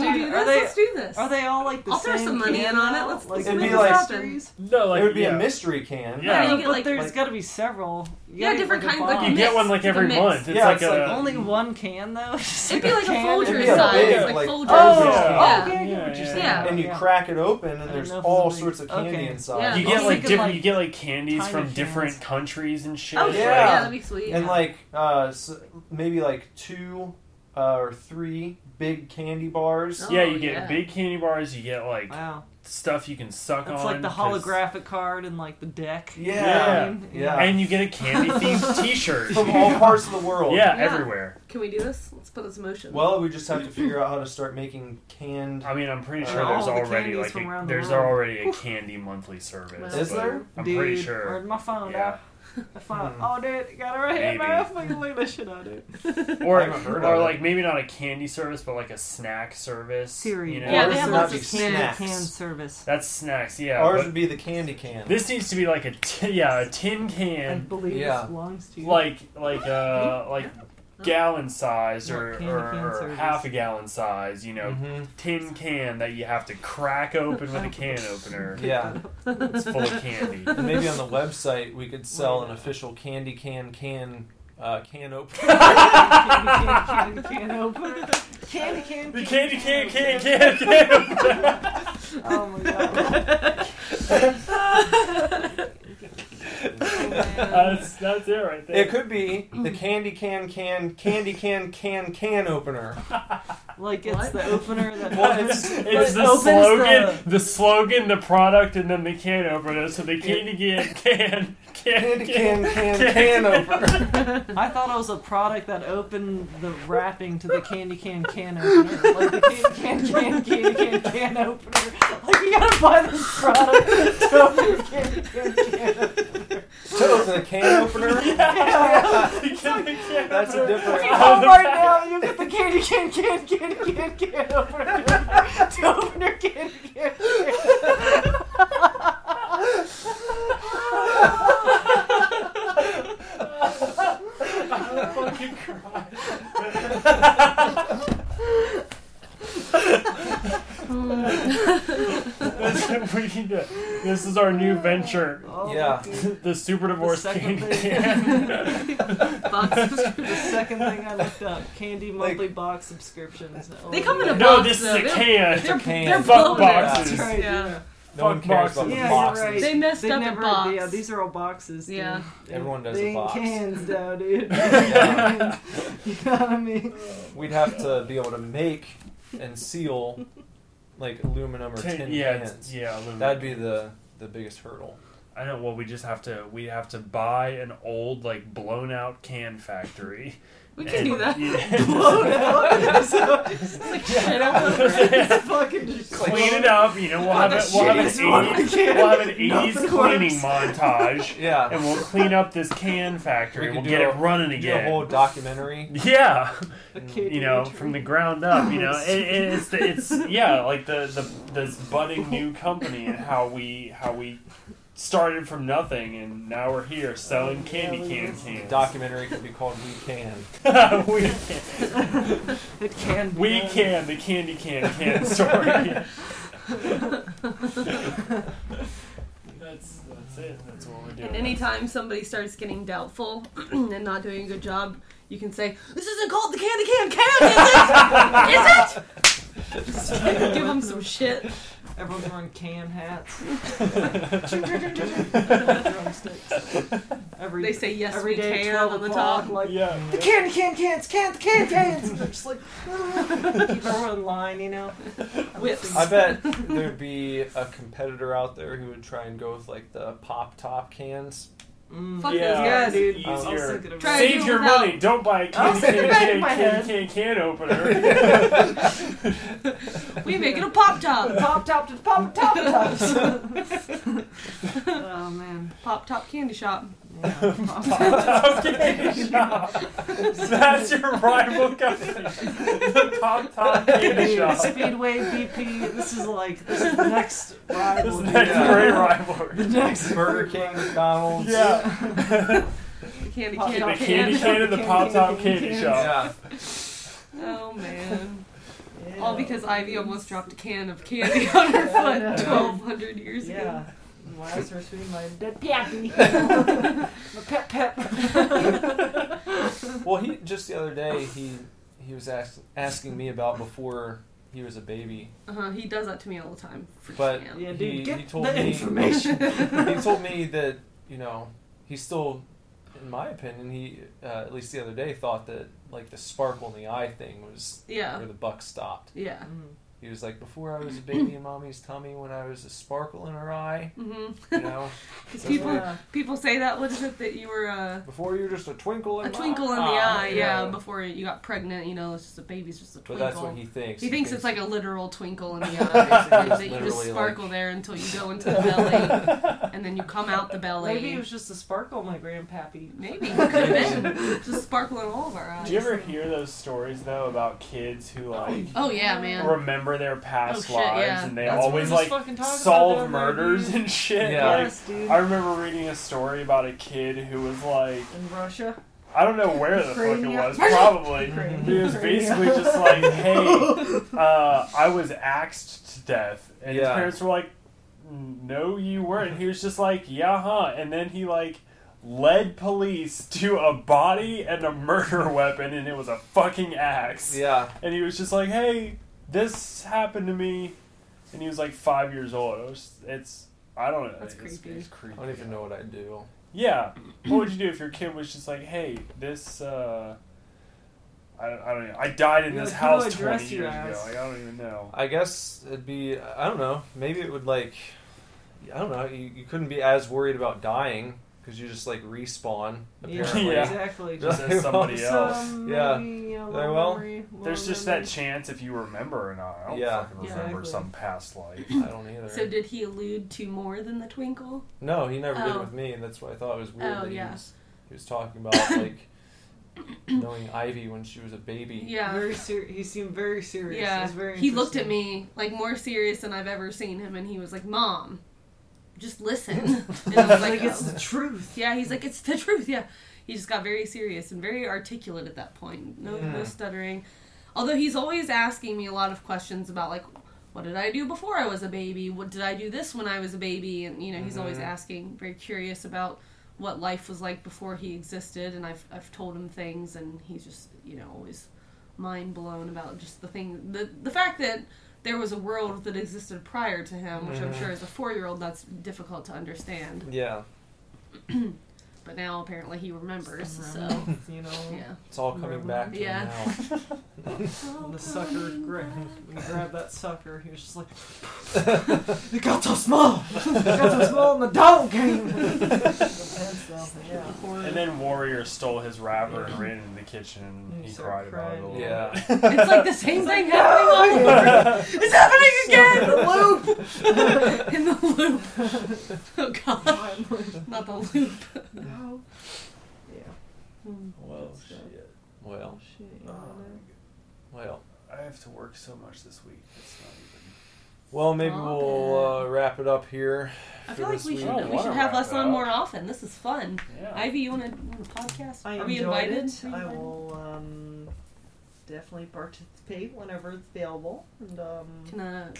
Can we do this? are they- Let's do this. Are they all like the I'll throw some money in on it. Let's- like let's It'd the be like- mysteries? No, like it would be yeah. a mystery can. Yeah. you No, get, but like- there's like- got to be several. You Yeah, gotta get, different like, a kinds, like box. You get one like Mix. every It's month. It's Yeah, like it's a like Only one can though. Just <laughs> It'd be like a can. Folgers It'd be a size, big, like, like, Folgers. Oh, Yeah. oh, yeah, I get Yeah, what you're saying. Yeah. And you crack it open, and I there's didn't know if all it sorts of big- candy okay. inside. Yeah. you I get was like thinking, different. like, you get like candies tiny from cans. different countries and shit. Oh, Yeah. sure. Yeah, that'd be sweet. and like uh, s maybe like two uh, or three big candy bars. Oh. Yeah, you get yeah. big candy bars. You get like Wow, stuff you can suck it's on. like the holographic card and like the deck. Yeah, Yeah. yeah. and you get a candy <laughs> themed T-shirt From all parts of the world. Yeah, Yeah. everywhere. Can we do this? Let's put this in motion. Well, we just have to figure out how to start making canned. I mean, I'm pretty Uh, sure all there's the already like a, the there's world. already a <laughs> candy monthly service. Is there? I'm Dude, pretty Where's sure. my phone? Yeah. <laughs> I found. Hmm. Oh, dude, got it right here, Maybe. man. Fucking look at this shit out, dude. <laughs> Or, I haven't heard or of it. like maybe not a candy service, but like a snack service. Siri. You know? Yeah, Ours they have would lots of be snacks. snacks. Can service. That's snacks. Yeah. Ours would be the candy can. this needs to be like a t- yeah a tin can. I believe Yeah. this belongs to you. like like uh like gallon size or, What or, or half a gallon size. You know, Mhm. tin can that you have to crack open with a can <laughs> opener. Yeah, It's full of candy. <laughs> and maybe on the website we could sell an official candy can can uh, can opener. candy <laughs> can, candy can opener. Candy can. The candy can can can can opener. Oh my god. Oh, that's that's it right there. It could be the candy can can candy can can can opener. <laughs> Like it's What? the opener that Well, opens- <laughs> it's- It's it the opens slogan, the- <laughs> the... slogan, the product, and then the can opener. So the candy can can can Candy can can can opener. <laughs> I thought it was a product that opened the wrapping to the candy can can opener. Like the candy can can candy can can opener. Like you gotta buy this product to open your candy can can opener. To <laughs> open <laughs> the can opener. The candy can That's a different. If you home right now, you get the candy can can candy can can opener <laughs> to open your candy can can. I'm fucking crying. This, we need to, this is our new venture. Oh, Yeah. <laughs> The super divorce The candy second <laughs> <laughs> can. The second thing I looked up, candy monthly box subscriptions. They come in a No, box, No, this is though. a They're- can. They're, can. they're Fuck bonus. boxes. That's right. Yeah. Yeah, No one Fuck cares about the yeah boxes. right. They messed up the never, box. Yeah, these are all boxes. Dude. Yeah. Everyone does they a ain't box. cans now, dude. Yeah. you know what I mean? We'd have to be able to make and seal like aluminum or tin, Tin- yeah, cans. yeah. aluminum. That'd be the the biggest hurdle. I know. Well, we just have to. We have to buy an old, like, blown out can factory. We can do that. Blown out. So, Like, shit out it. <laughs> it's fucking just Clean it up. You know, we'll have it. We'll have an we eighties. can. We'll have an <laughs> eighties Nothing cleaning works. montage, <laughs> Yeah. and we'll clean up this can factory. We We'll get do it a- running Do a whole documentary. Yeah, mm, you know, from the ground up. You know, it, it's the, it's yeah, like the the this budding new company and how we how we started from nothing and now we're here selling candy can The cans. documentary could be called We Can. <laughs> <laughs> we can. It can. Be We done. can the candy can can story. <laughs> that's that's it. That's what we're doing. And anytime somebody starts getting doubtful <clears throat> and not doing a good job, you can say, "This isn't called the candy can can, is it? Is it?" Just give them some shit. Everyone's wearing can hats. <laughs> Drumsticks. every They say yes, every we day at can on the top. like Yeah. the can can cans can the can cans. And they're just like <laughs> keep everyone in line, you know. Whips. I bet there'd be a competitor out there who would try and go with like the pop top cans. Mm. Fuck Yeah, those guys. dude. it's I Easier. Try it. to Save do your without- money. Don't buy a I was candy thinking can, back in can, my can, head. can, can opener. <laughs> We make it a pop top. Pop top to pop top tops. <laughs> <laughs> oh man. Pop top candy shop. Yeah. Top Candy Shop. That's your rival company. The Pop Top Candy Shop. Speedway BP. This is like this is the next This rival. is dude. next Yeah. great rivalry. The next Burger King, McDonald's. Yeah. The candy Pop can. The candy can and the Pop Top Candy Shop. Yeah. Oh man. Yeah. All because Ivy almost dropped a can of candy <laughs> on her foot 1200 years ago. Yeah. Why is her sweet my dead pappy? <laughs> my pep pep. Well, he just the other day he he was ask, asking me about before he was a baby, Uh-huh, he does that to me all the time. But. Yeah, dude, he, get he told the me information. <laughs> he told me that you know he still, in my opinion, he uh, at least the other day thought that like the sparkle in the eye thing was Yeah. where the buck stopped. Yeah. Mm. He was like, before I was a <clears throat> baby in mommy's tummy, when I was a sparkle in her eye, Mm-hmm. you know, <laughs> Because people Yeah. people say that. What is it that you were uh, before you were just a twinkle in a my twinkle in the eye. eye? Yeah. Before you got pregnant, you know, it's just a baby's just a twinkle. But that's what he thinks. He thinks it's like a literal twinkle in the <laughs> eye, Basically, that you just sparkle like- there until you go into <laughs> the belly, and then you come out the belly. Maybe it was just a sparkle, my grandpappy. Maybe it could have been just sparkling all of our eyes. Do you ever hear those stories though about kids who like Oh yeah, man. remember their past Oh, shit, lives yeah. and they That's always like fucking talking about the solve murders dude. and shit? Yeah. Like, Yes, dude. I remember reading a story about a kid who was like In Russia. I don't know where the fuck it Ukraine. was, <laughs> probably. He was basically just like, hey, uh, I was axed to death. And his parents were like, no, you weren't. And he was just like, yeah, huh. And then he, like, led police <laughs> to a body and a murder <laughs> weapon, and it was a fucking axe. Yeah. And he was just like, hey, this happened to me. And he was like five years old. It was, it's, I don't know. That's it's, creepy. It's creepy. I don't even know what I'd do. Yeah. What would you do if your kid was just like, hey, this, uh, I don't, I don't know. I died in You're this like, "Who do I house 20 years you ago. Like, I don't even know. I guess it'd be I don't know. Maybe it would like I don't know. You, you couldn't be as worried about dying because you just like respawn. <laughs> Apparently. Yeah. exactly. Just <laughs> as somebody Some, else. Yeah. maybe, you know, well. memory, low There's just that chance if you remember or not. I don't Yeah. fucking Yeah. remember Exactly. some past life. I don't either. So did he allude to more than the twinkle? no, he never did it Oh. with me, and that's why I thought it was weird Oh, that yeah. he was he was talking about <coughs> like knowing Ivy when she was a baby. Yeah. Very ser- he seemed very serious. Yeah. was very He looked at me like more serious than I've ever seen him, and he was like, "Mom, just listen." <laughs> And I was like, like, it's "Oh." the truth. Yeah, he's like, it's the truth. Yeah, he just got very serious and very articulate at that point. No, no Mm. stuttering. Although he's always asking me a lot of questions about like, what did I do before I was a baby? What did I do this when I was a baby? And you know, he's always Mhm. asking, very curious about what life was like before he existed. And I've I've told him things, and he's just you know always mind blown about just the thing the the fact that there was a world that existed prior to him, which I'm Mhm. sure as a four year old that's difficult to understand. Yeah, <clears throat> But now apparently he remembers. So you know. yeah. it's all coming back to Yeah. him <laughs> When the sucker gra- <laughs> when he grabbed that sucker, he was just like, <laughs> "It got so small, it got so small, and the dog came." Yeah. And then Warrior stole his wrapper and ran into the kitchen and And he he started cried about it a little Yeah. bit. It's like the same thing happening all over. It's happening again. The loop. In the loop. Oh god. Not the loop. No. Yeah. Well, shit. well, Shit. Oh, well, I have to work so much this week. It's not even. well. Maybe Stop we'll uh, wrap it up here. I feel like we week. should I we should have us on more often. This is fun. Yeah. Ivy, you want to podcast? I Are we invited? it. Are I will um, definitely participate whenever it's available. And um, Can uh,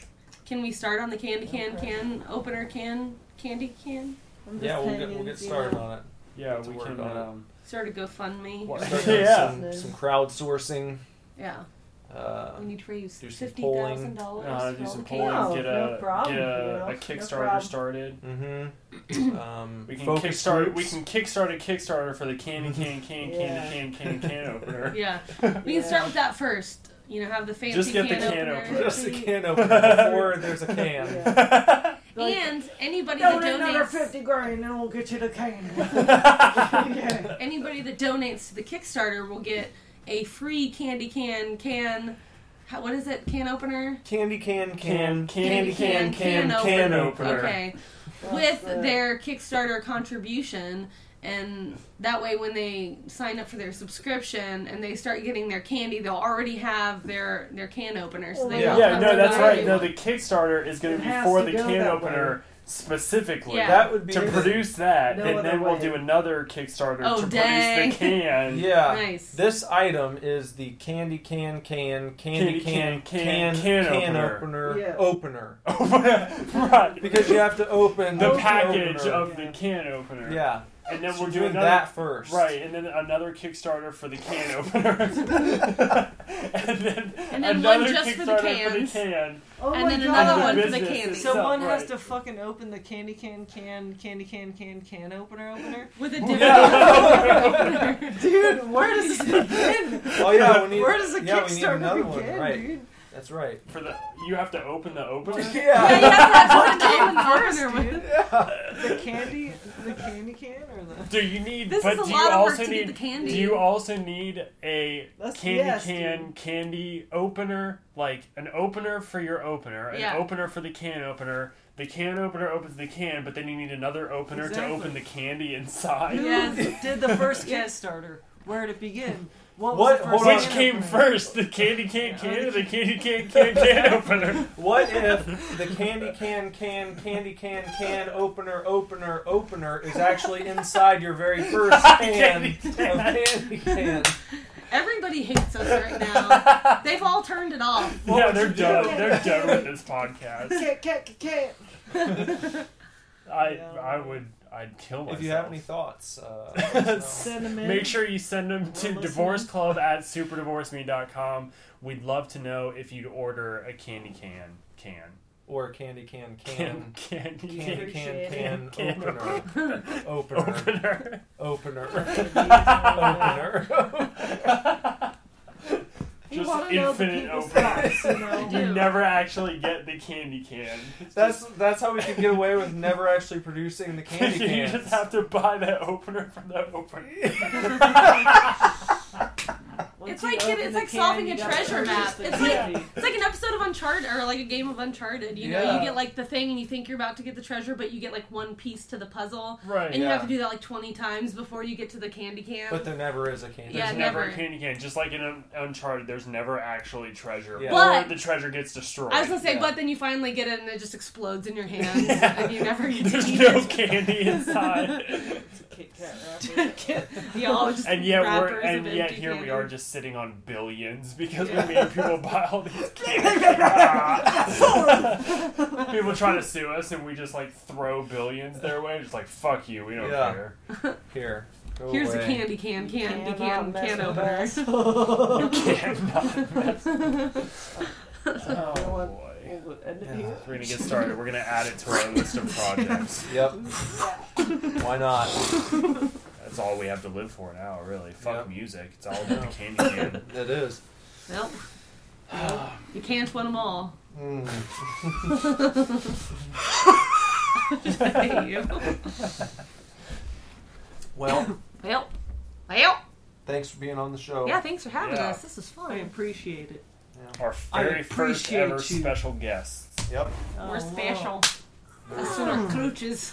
can we start on the candy can Okay. can opener can candy can? I'm just Yeah, we'll get we'll get started on it. Yeah, to we work can. on it. Um, Start a GoFundMe. What? <laughs> Start doing Yeah. some, some crowdsourcing. Yeah. Uh, We need to raise do some fifty thousand Uh, dollars. do some No, polling, get a no problem, get a, you know, no Kickstarter problem. started. mm-hmm. <coughs> Um, We can focus kickstart. groups. We can kickstart a Kickstarter for the candy <laughs> can can Yeah. candy can can can opener. Yeah, <laughs> we can start with that first. You know, have the fancy Just get the can, can opener. opener. Just a can opener before there's a can. Yeah. Like, and anybody that Donate another fifty grand, and we'll get you the cane. <laughs> yeah. anybody that donates to the Kickstarter will get a free candy can can. How, what is it? Can opener. Candy can Can can candy can can can opener. Okay, with their Kickstarter contribution, and that way when they sign up for their subscription and they start getting their candy, they'll already have their their can opener. So they Yeah. don't Yeah, no, that's right. it. No, the Kickstarter is going to be for the go can that opener specifically. Yeah. That would be To the- produce that, No and other then we'll way. do another Kickstarter Oh, to dang. produce the can. <laughs> Yeah. Nice. This item is the candy can can candy Candy can can, can can can opener. opener Yeah. opener. <laughs> right. Because you have to open the the package opener. of the can opener. Yeah. And then So we're do doing another, that first. Right, and then another Kickstarter for the can opener. <laughs> and then, And then another one just for the Kickstarter for the can. Oh And my then God. another the one for the business candy. itself, Someone has right. to fucking open the candy can can candy can can can opener opener. with a Yeah. different <laughs> Dude, where does this <laughs> begin? Oh yeah, we need. Where does the yeah, Kickstarter begin. Right. dude? That's right. For the you have to open the opener. <laughs> Yeah, you have to have someone to open the opener with. Yeah. The candy, the candy can, or the Do you need? This but is a do you lot of work also to need? get the candy. Do you also need a That's- candy yes, can dude. candy opener, like an opener for your opener, an Yeah. opener for the can opener? The can opener opens the can, but then you need another opener Exactly. to open the candy inside. Who Yes. did the first Yes. <laughs> Kickstarter? Where did it begin? What What- was the first. Which came opener? first, the candy can can or the candy can can can <laughs> opener? What if <laughs> the candy can can candy can can opener opener opener is actually inside your very <laughs> first can Candy of candy can? Everybody hates us right now. They've all turned it off. yeah, they're you do? done. They're done with this podcast. Cat, cat, cat. I Yeah. I would I'd kill myself. If you have any thoughts, uh, <laughs> let us know. Send them in. Make sure you send them to We're listening. divorceclub at superdivorceme.com. We'd love to know if you'd order a candy can. Can. or a candy can Can. <laughs> can Candy candy can. can can Can <laughs> opener opener Opener. opener opener. You Just wanna know the infinite people's opener. you know? <laughs> You never actually get the candy can. It's That's that's how we can get away with never actually producing the <laughs> candy can. you just have to buy that opener from that opener. <laughs> Once It's like it- it's like can, solving a treasure map. It's like- candy. It's like an episode of Uncharted or like a game of Uncharted. You know, Yeah. you get like the thing and you think you're about to get the treasure, but you get like one piece to the puzzle, Right. and you have to do that like 20 times before you get to the candy can. But there never is a candy. Yeah, There's never, never. a candy can. Just like in Un- Uncharted, there's never actually treasure. Yeah. But- or the treasure gets destroyed. I was gonna say, Yeah. but then you finally get it and it just explodes in your hands, <laughs> and you never get to There's eat no it. candy inside. It's a Kit Kat wrapper. Yeah, all just and yet we're wrappers and yet empty here we are just sitting on billions because Yeah. we made people buy all these <laughs> candy. people trying to sue us and we just like throw billions their way. Just like fuck you, we don't Yeah. care. <laughs> Here, go Here's away. a candy can, candy Cannot can, can opener. You cannot mess. Oh boy. we'll end it Yeah. We're gonna get started. We're gonna add it to our list of <laughs> projects. Yep. Why not? That's all we have to live for now, really. Fuck Yep. music. It's all about the candy can. <laughs> It is. Well, <sighs> you can't win them all. Mm. I <laughs> hate you. Well, <laughs> Well, well. thanks for being on the show. Yeah, thanks for having Yeah. us. This is fun. I appreciate it. Our very first ever you. special guests. Yep. We're Oh, special. Us and our crooches.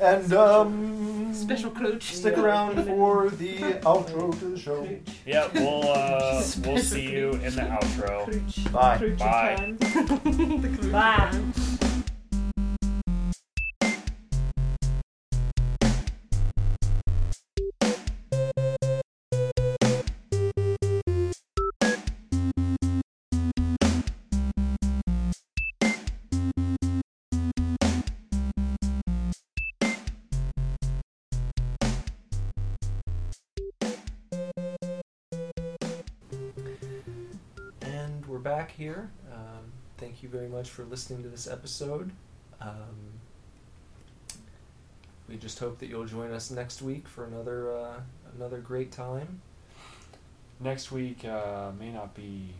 And um, Special crooch. Stick around for the <laughs> outro to the show. Yeah, we'll uh, we'll see you in the outro. Bye. Bye. <laughs> Bye. Here. Um, thank you very much for listening to this episode. Um, we just hope that you'll join us next week for another uh, another great time. Next week uh, may not be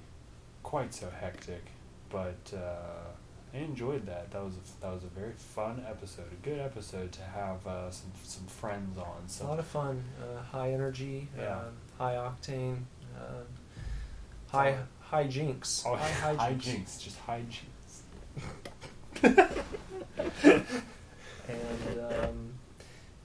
quite so hectic, but uh, I enjoyed that. That was a, that was a very fun episode, a good episode to have uh, some some friends on. So a lot of fun, uh, high energy, Yeah. um, high octane, um high high jinx, oh, high <laughs> high, hijinks. jinks, just high jinks. <laughs> and um,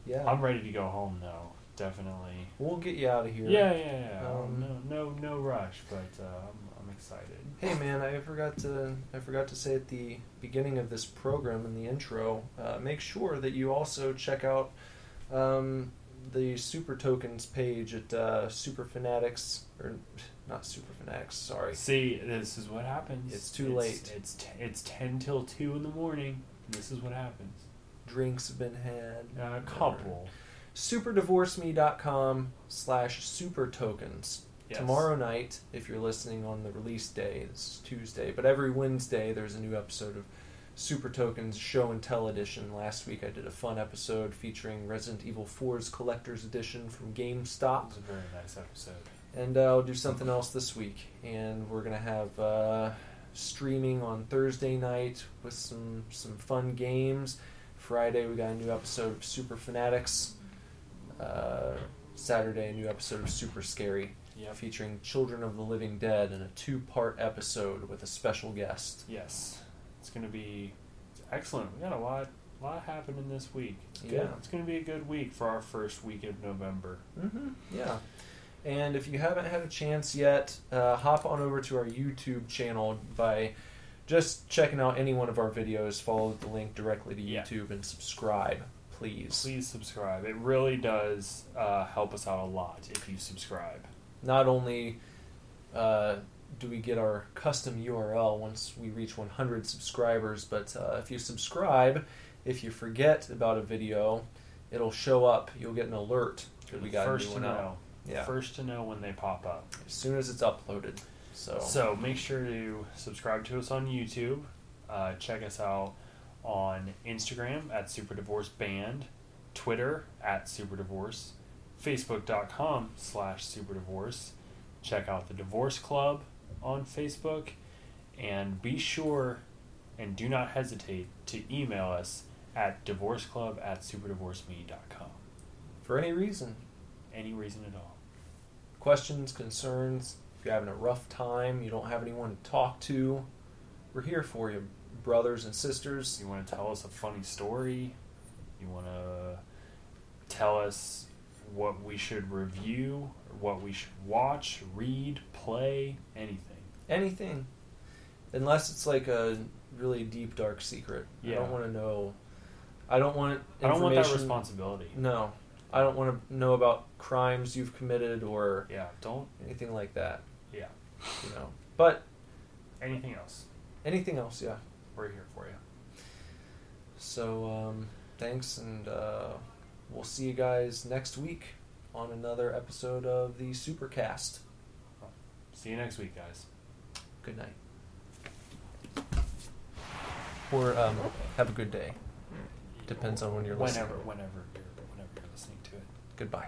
yeah, I'm ready to go home though. Definitely. we'll get you out of here. Yeah, yeah, yeah. Um, no, no, no rush, but uh, I'm, I'm excited. Hey man, I forgot to I forgot to say at the beginning of this program in the intro. Uh, make sure that you also check out um, the Super Tokens page at uh, Super Fanatics or not Super Fanatics. Sorry, See, this is what happens. It's too late. It's t- it's ten till two in the morning. This is what happens. drinks have been had. A couple. superdivorceme.com slash super tokens Yes. tomorrow night if you're listening on the release day it's tuesday but every wednesday there's a new episode of super tokens show and tell edition last week i did a fun episode featuring resident evil 4's collector's edition from GameStop. It was a very nice episode. and uh, I'll do something else this week. And we're gonna have uh, streaming on Thursday night with some some fun games. Friday we got a new episode of Super Fanatics. Uh, Saturday a new episode of Super Scary, Yep. featuring Children of the Living Dead in a two-part episode with a special guest. Yes. It's gonna be excellent. We got a lot lot happening this week. It's good. Yeah. It's gonna be a good week for our first week of November. Mm-hmm. Yeah. And if you haven't had a chance yet, uh, hop on over to our YouTube channel by just checking out any one of our videos. Follow the link directly to Yeah. YouTube and subscribe, please. Please subscribe. It really does uh, help us out a lot if you subscribe. Not only uh, do we get our custom URL once we reach 100 subscribers, but uh, if you subscribe, if you forget about a video, it'll show up. You'll get an alert that we got First to one out. know. Yeah. First to know when they pop up. As soon as it's uploaded. So, So make sure to subscribe to us on YouTube. Uh, check us out on Instagram at Super Divorce Band, Twitter at Super Divorce, Facebook.com slash Super Divorce. Check out the Divorce Club on Facebook, and be sure and do not hesitate to email us at divorceclub at superdivorceme.com. for any reason, Any reason at all. questions, concerns, if you're having a rough time, you don't have anyone to talk to, we're here for you, brothers and sisters. You want to tell us a funny story? You want to tell us what we should review, what we should watch, read, play, anything? Anything. Unless it's like a really deep, dark secret. I don't want to know. I don't want I don't want that responsibility. No. I don't want to know about crimes you've committed or Yeah, don't. anything like that, Yeah, you know. But anything else? anything else, yeah. We're here for you. So, um, thanks, and uh, we'll see you guys next week on another episode of the Supercast. See you next week, guys. Good night. Or um, have a good day. Depends on when you're listening. whenever you're, whenever you're listening to it. Goodbye.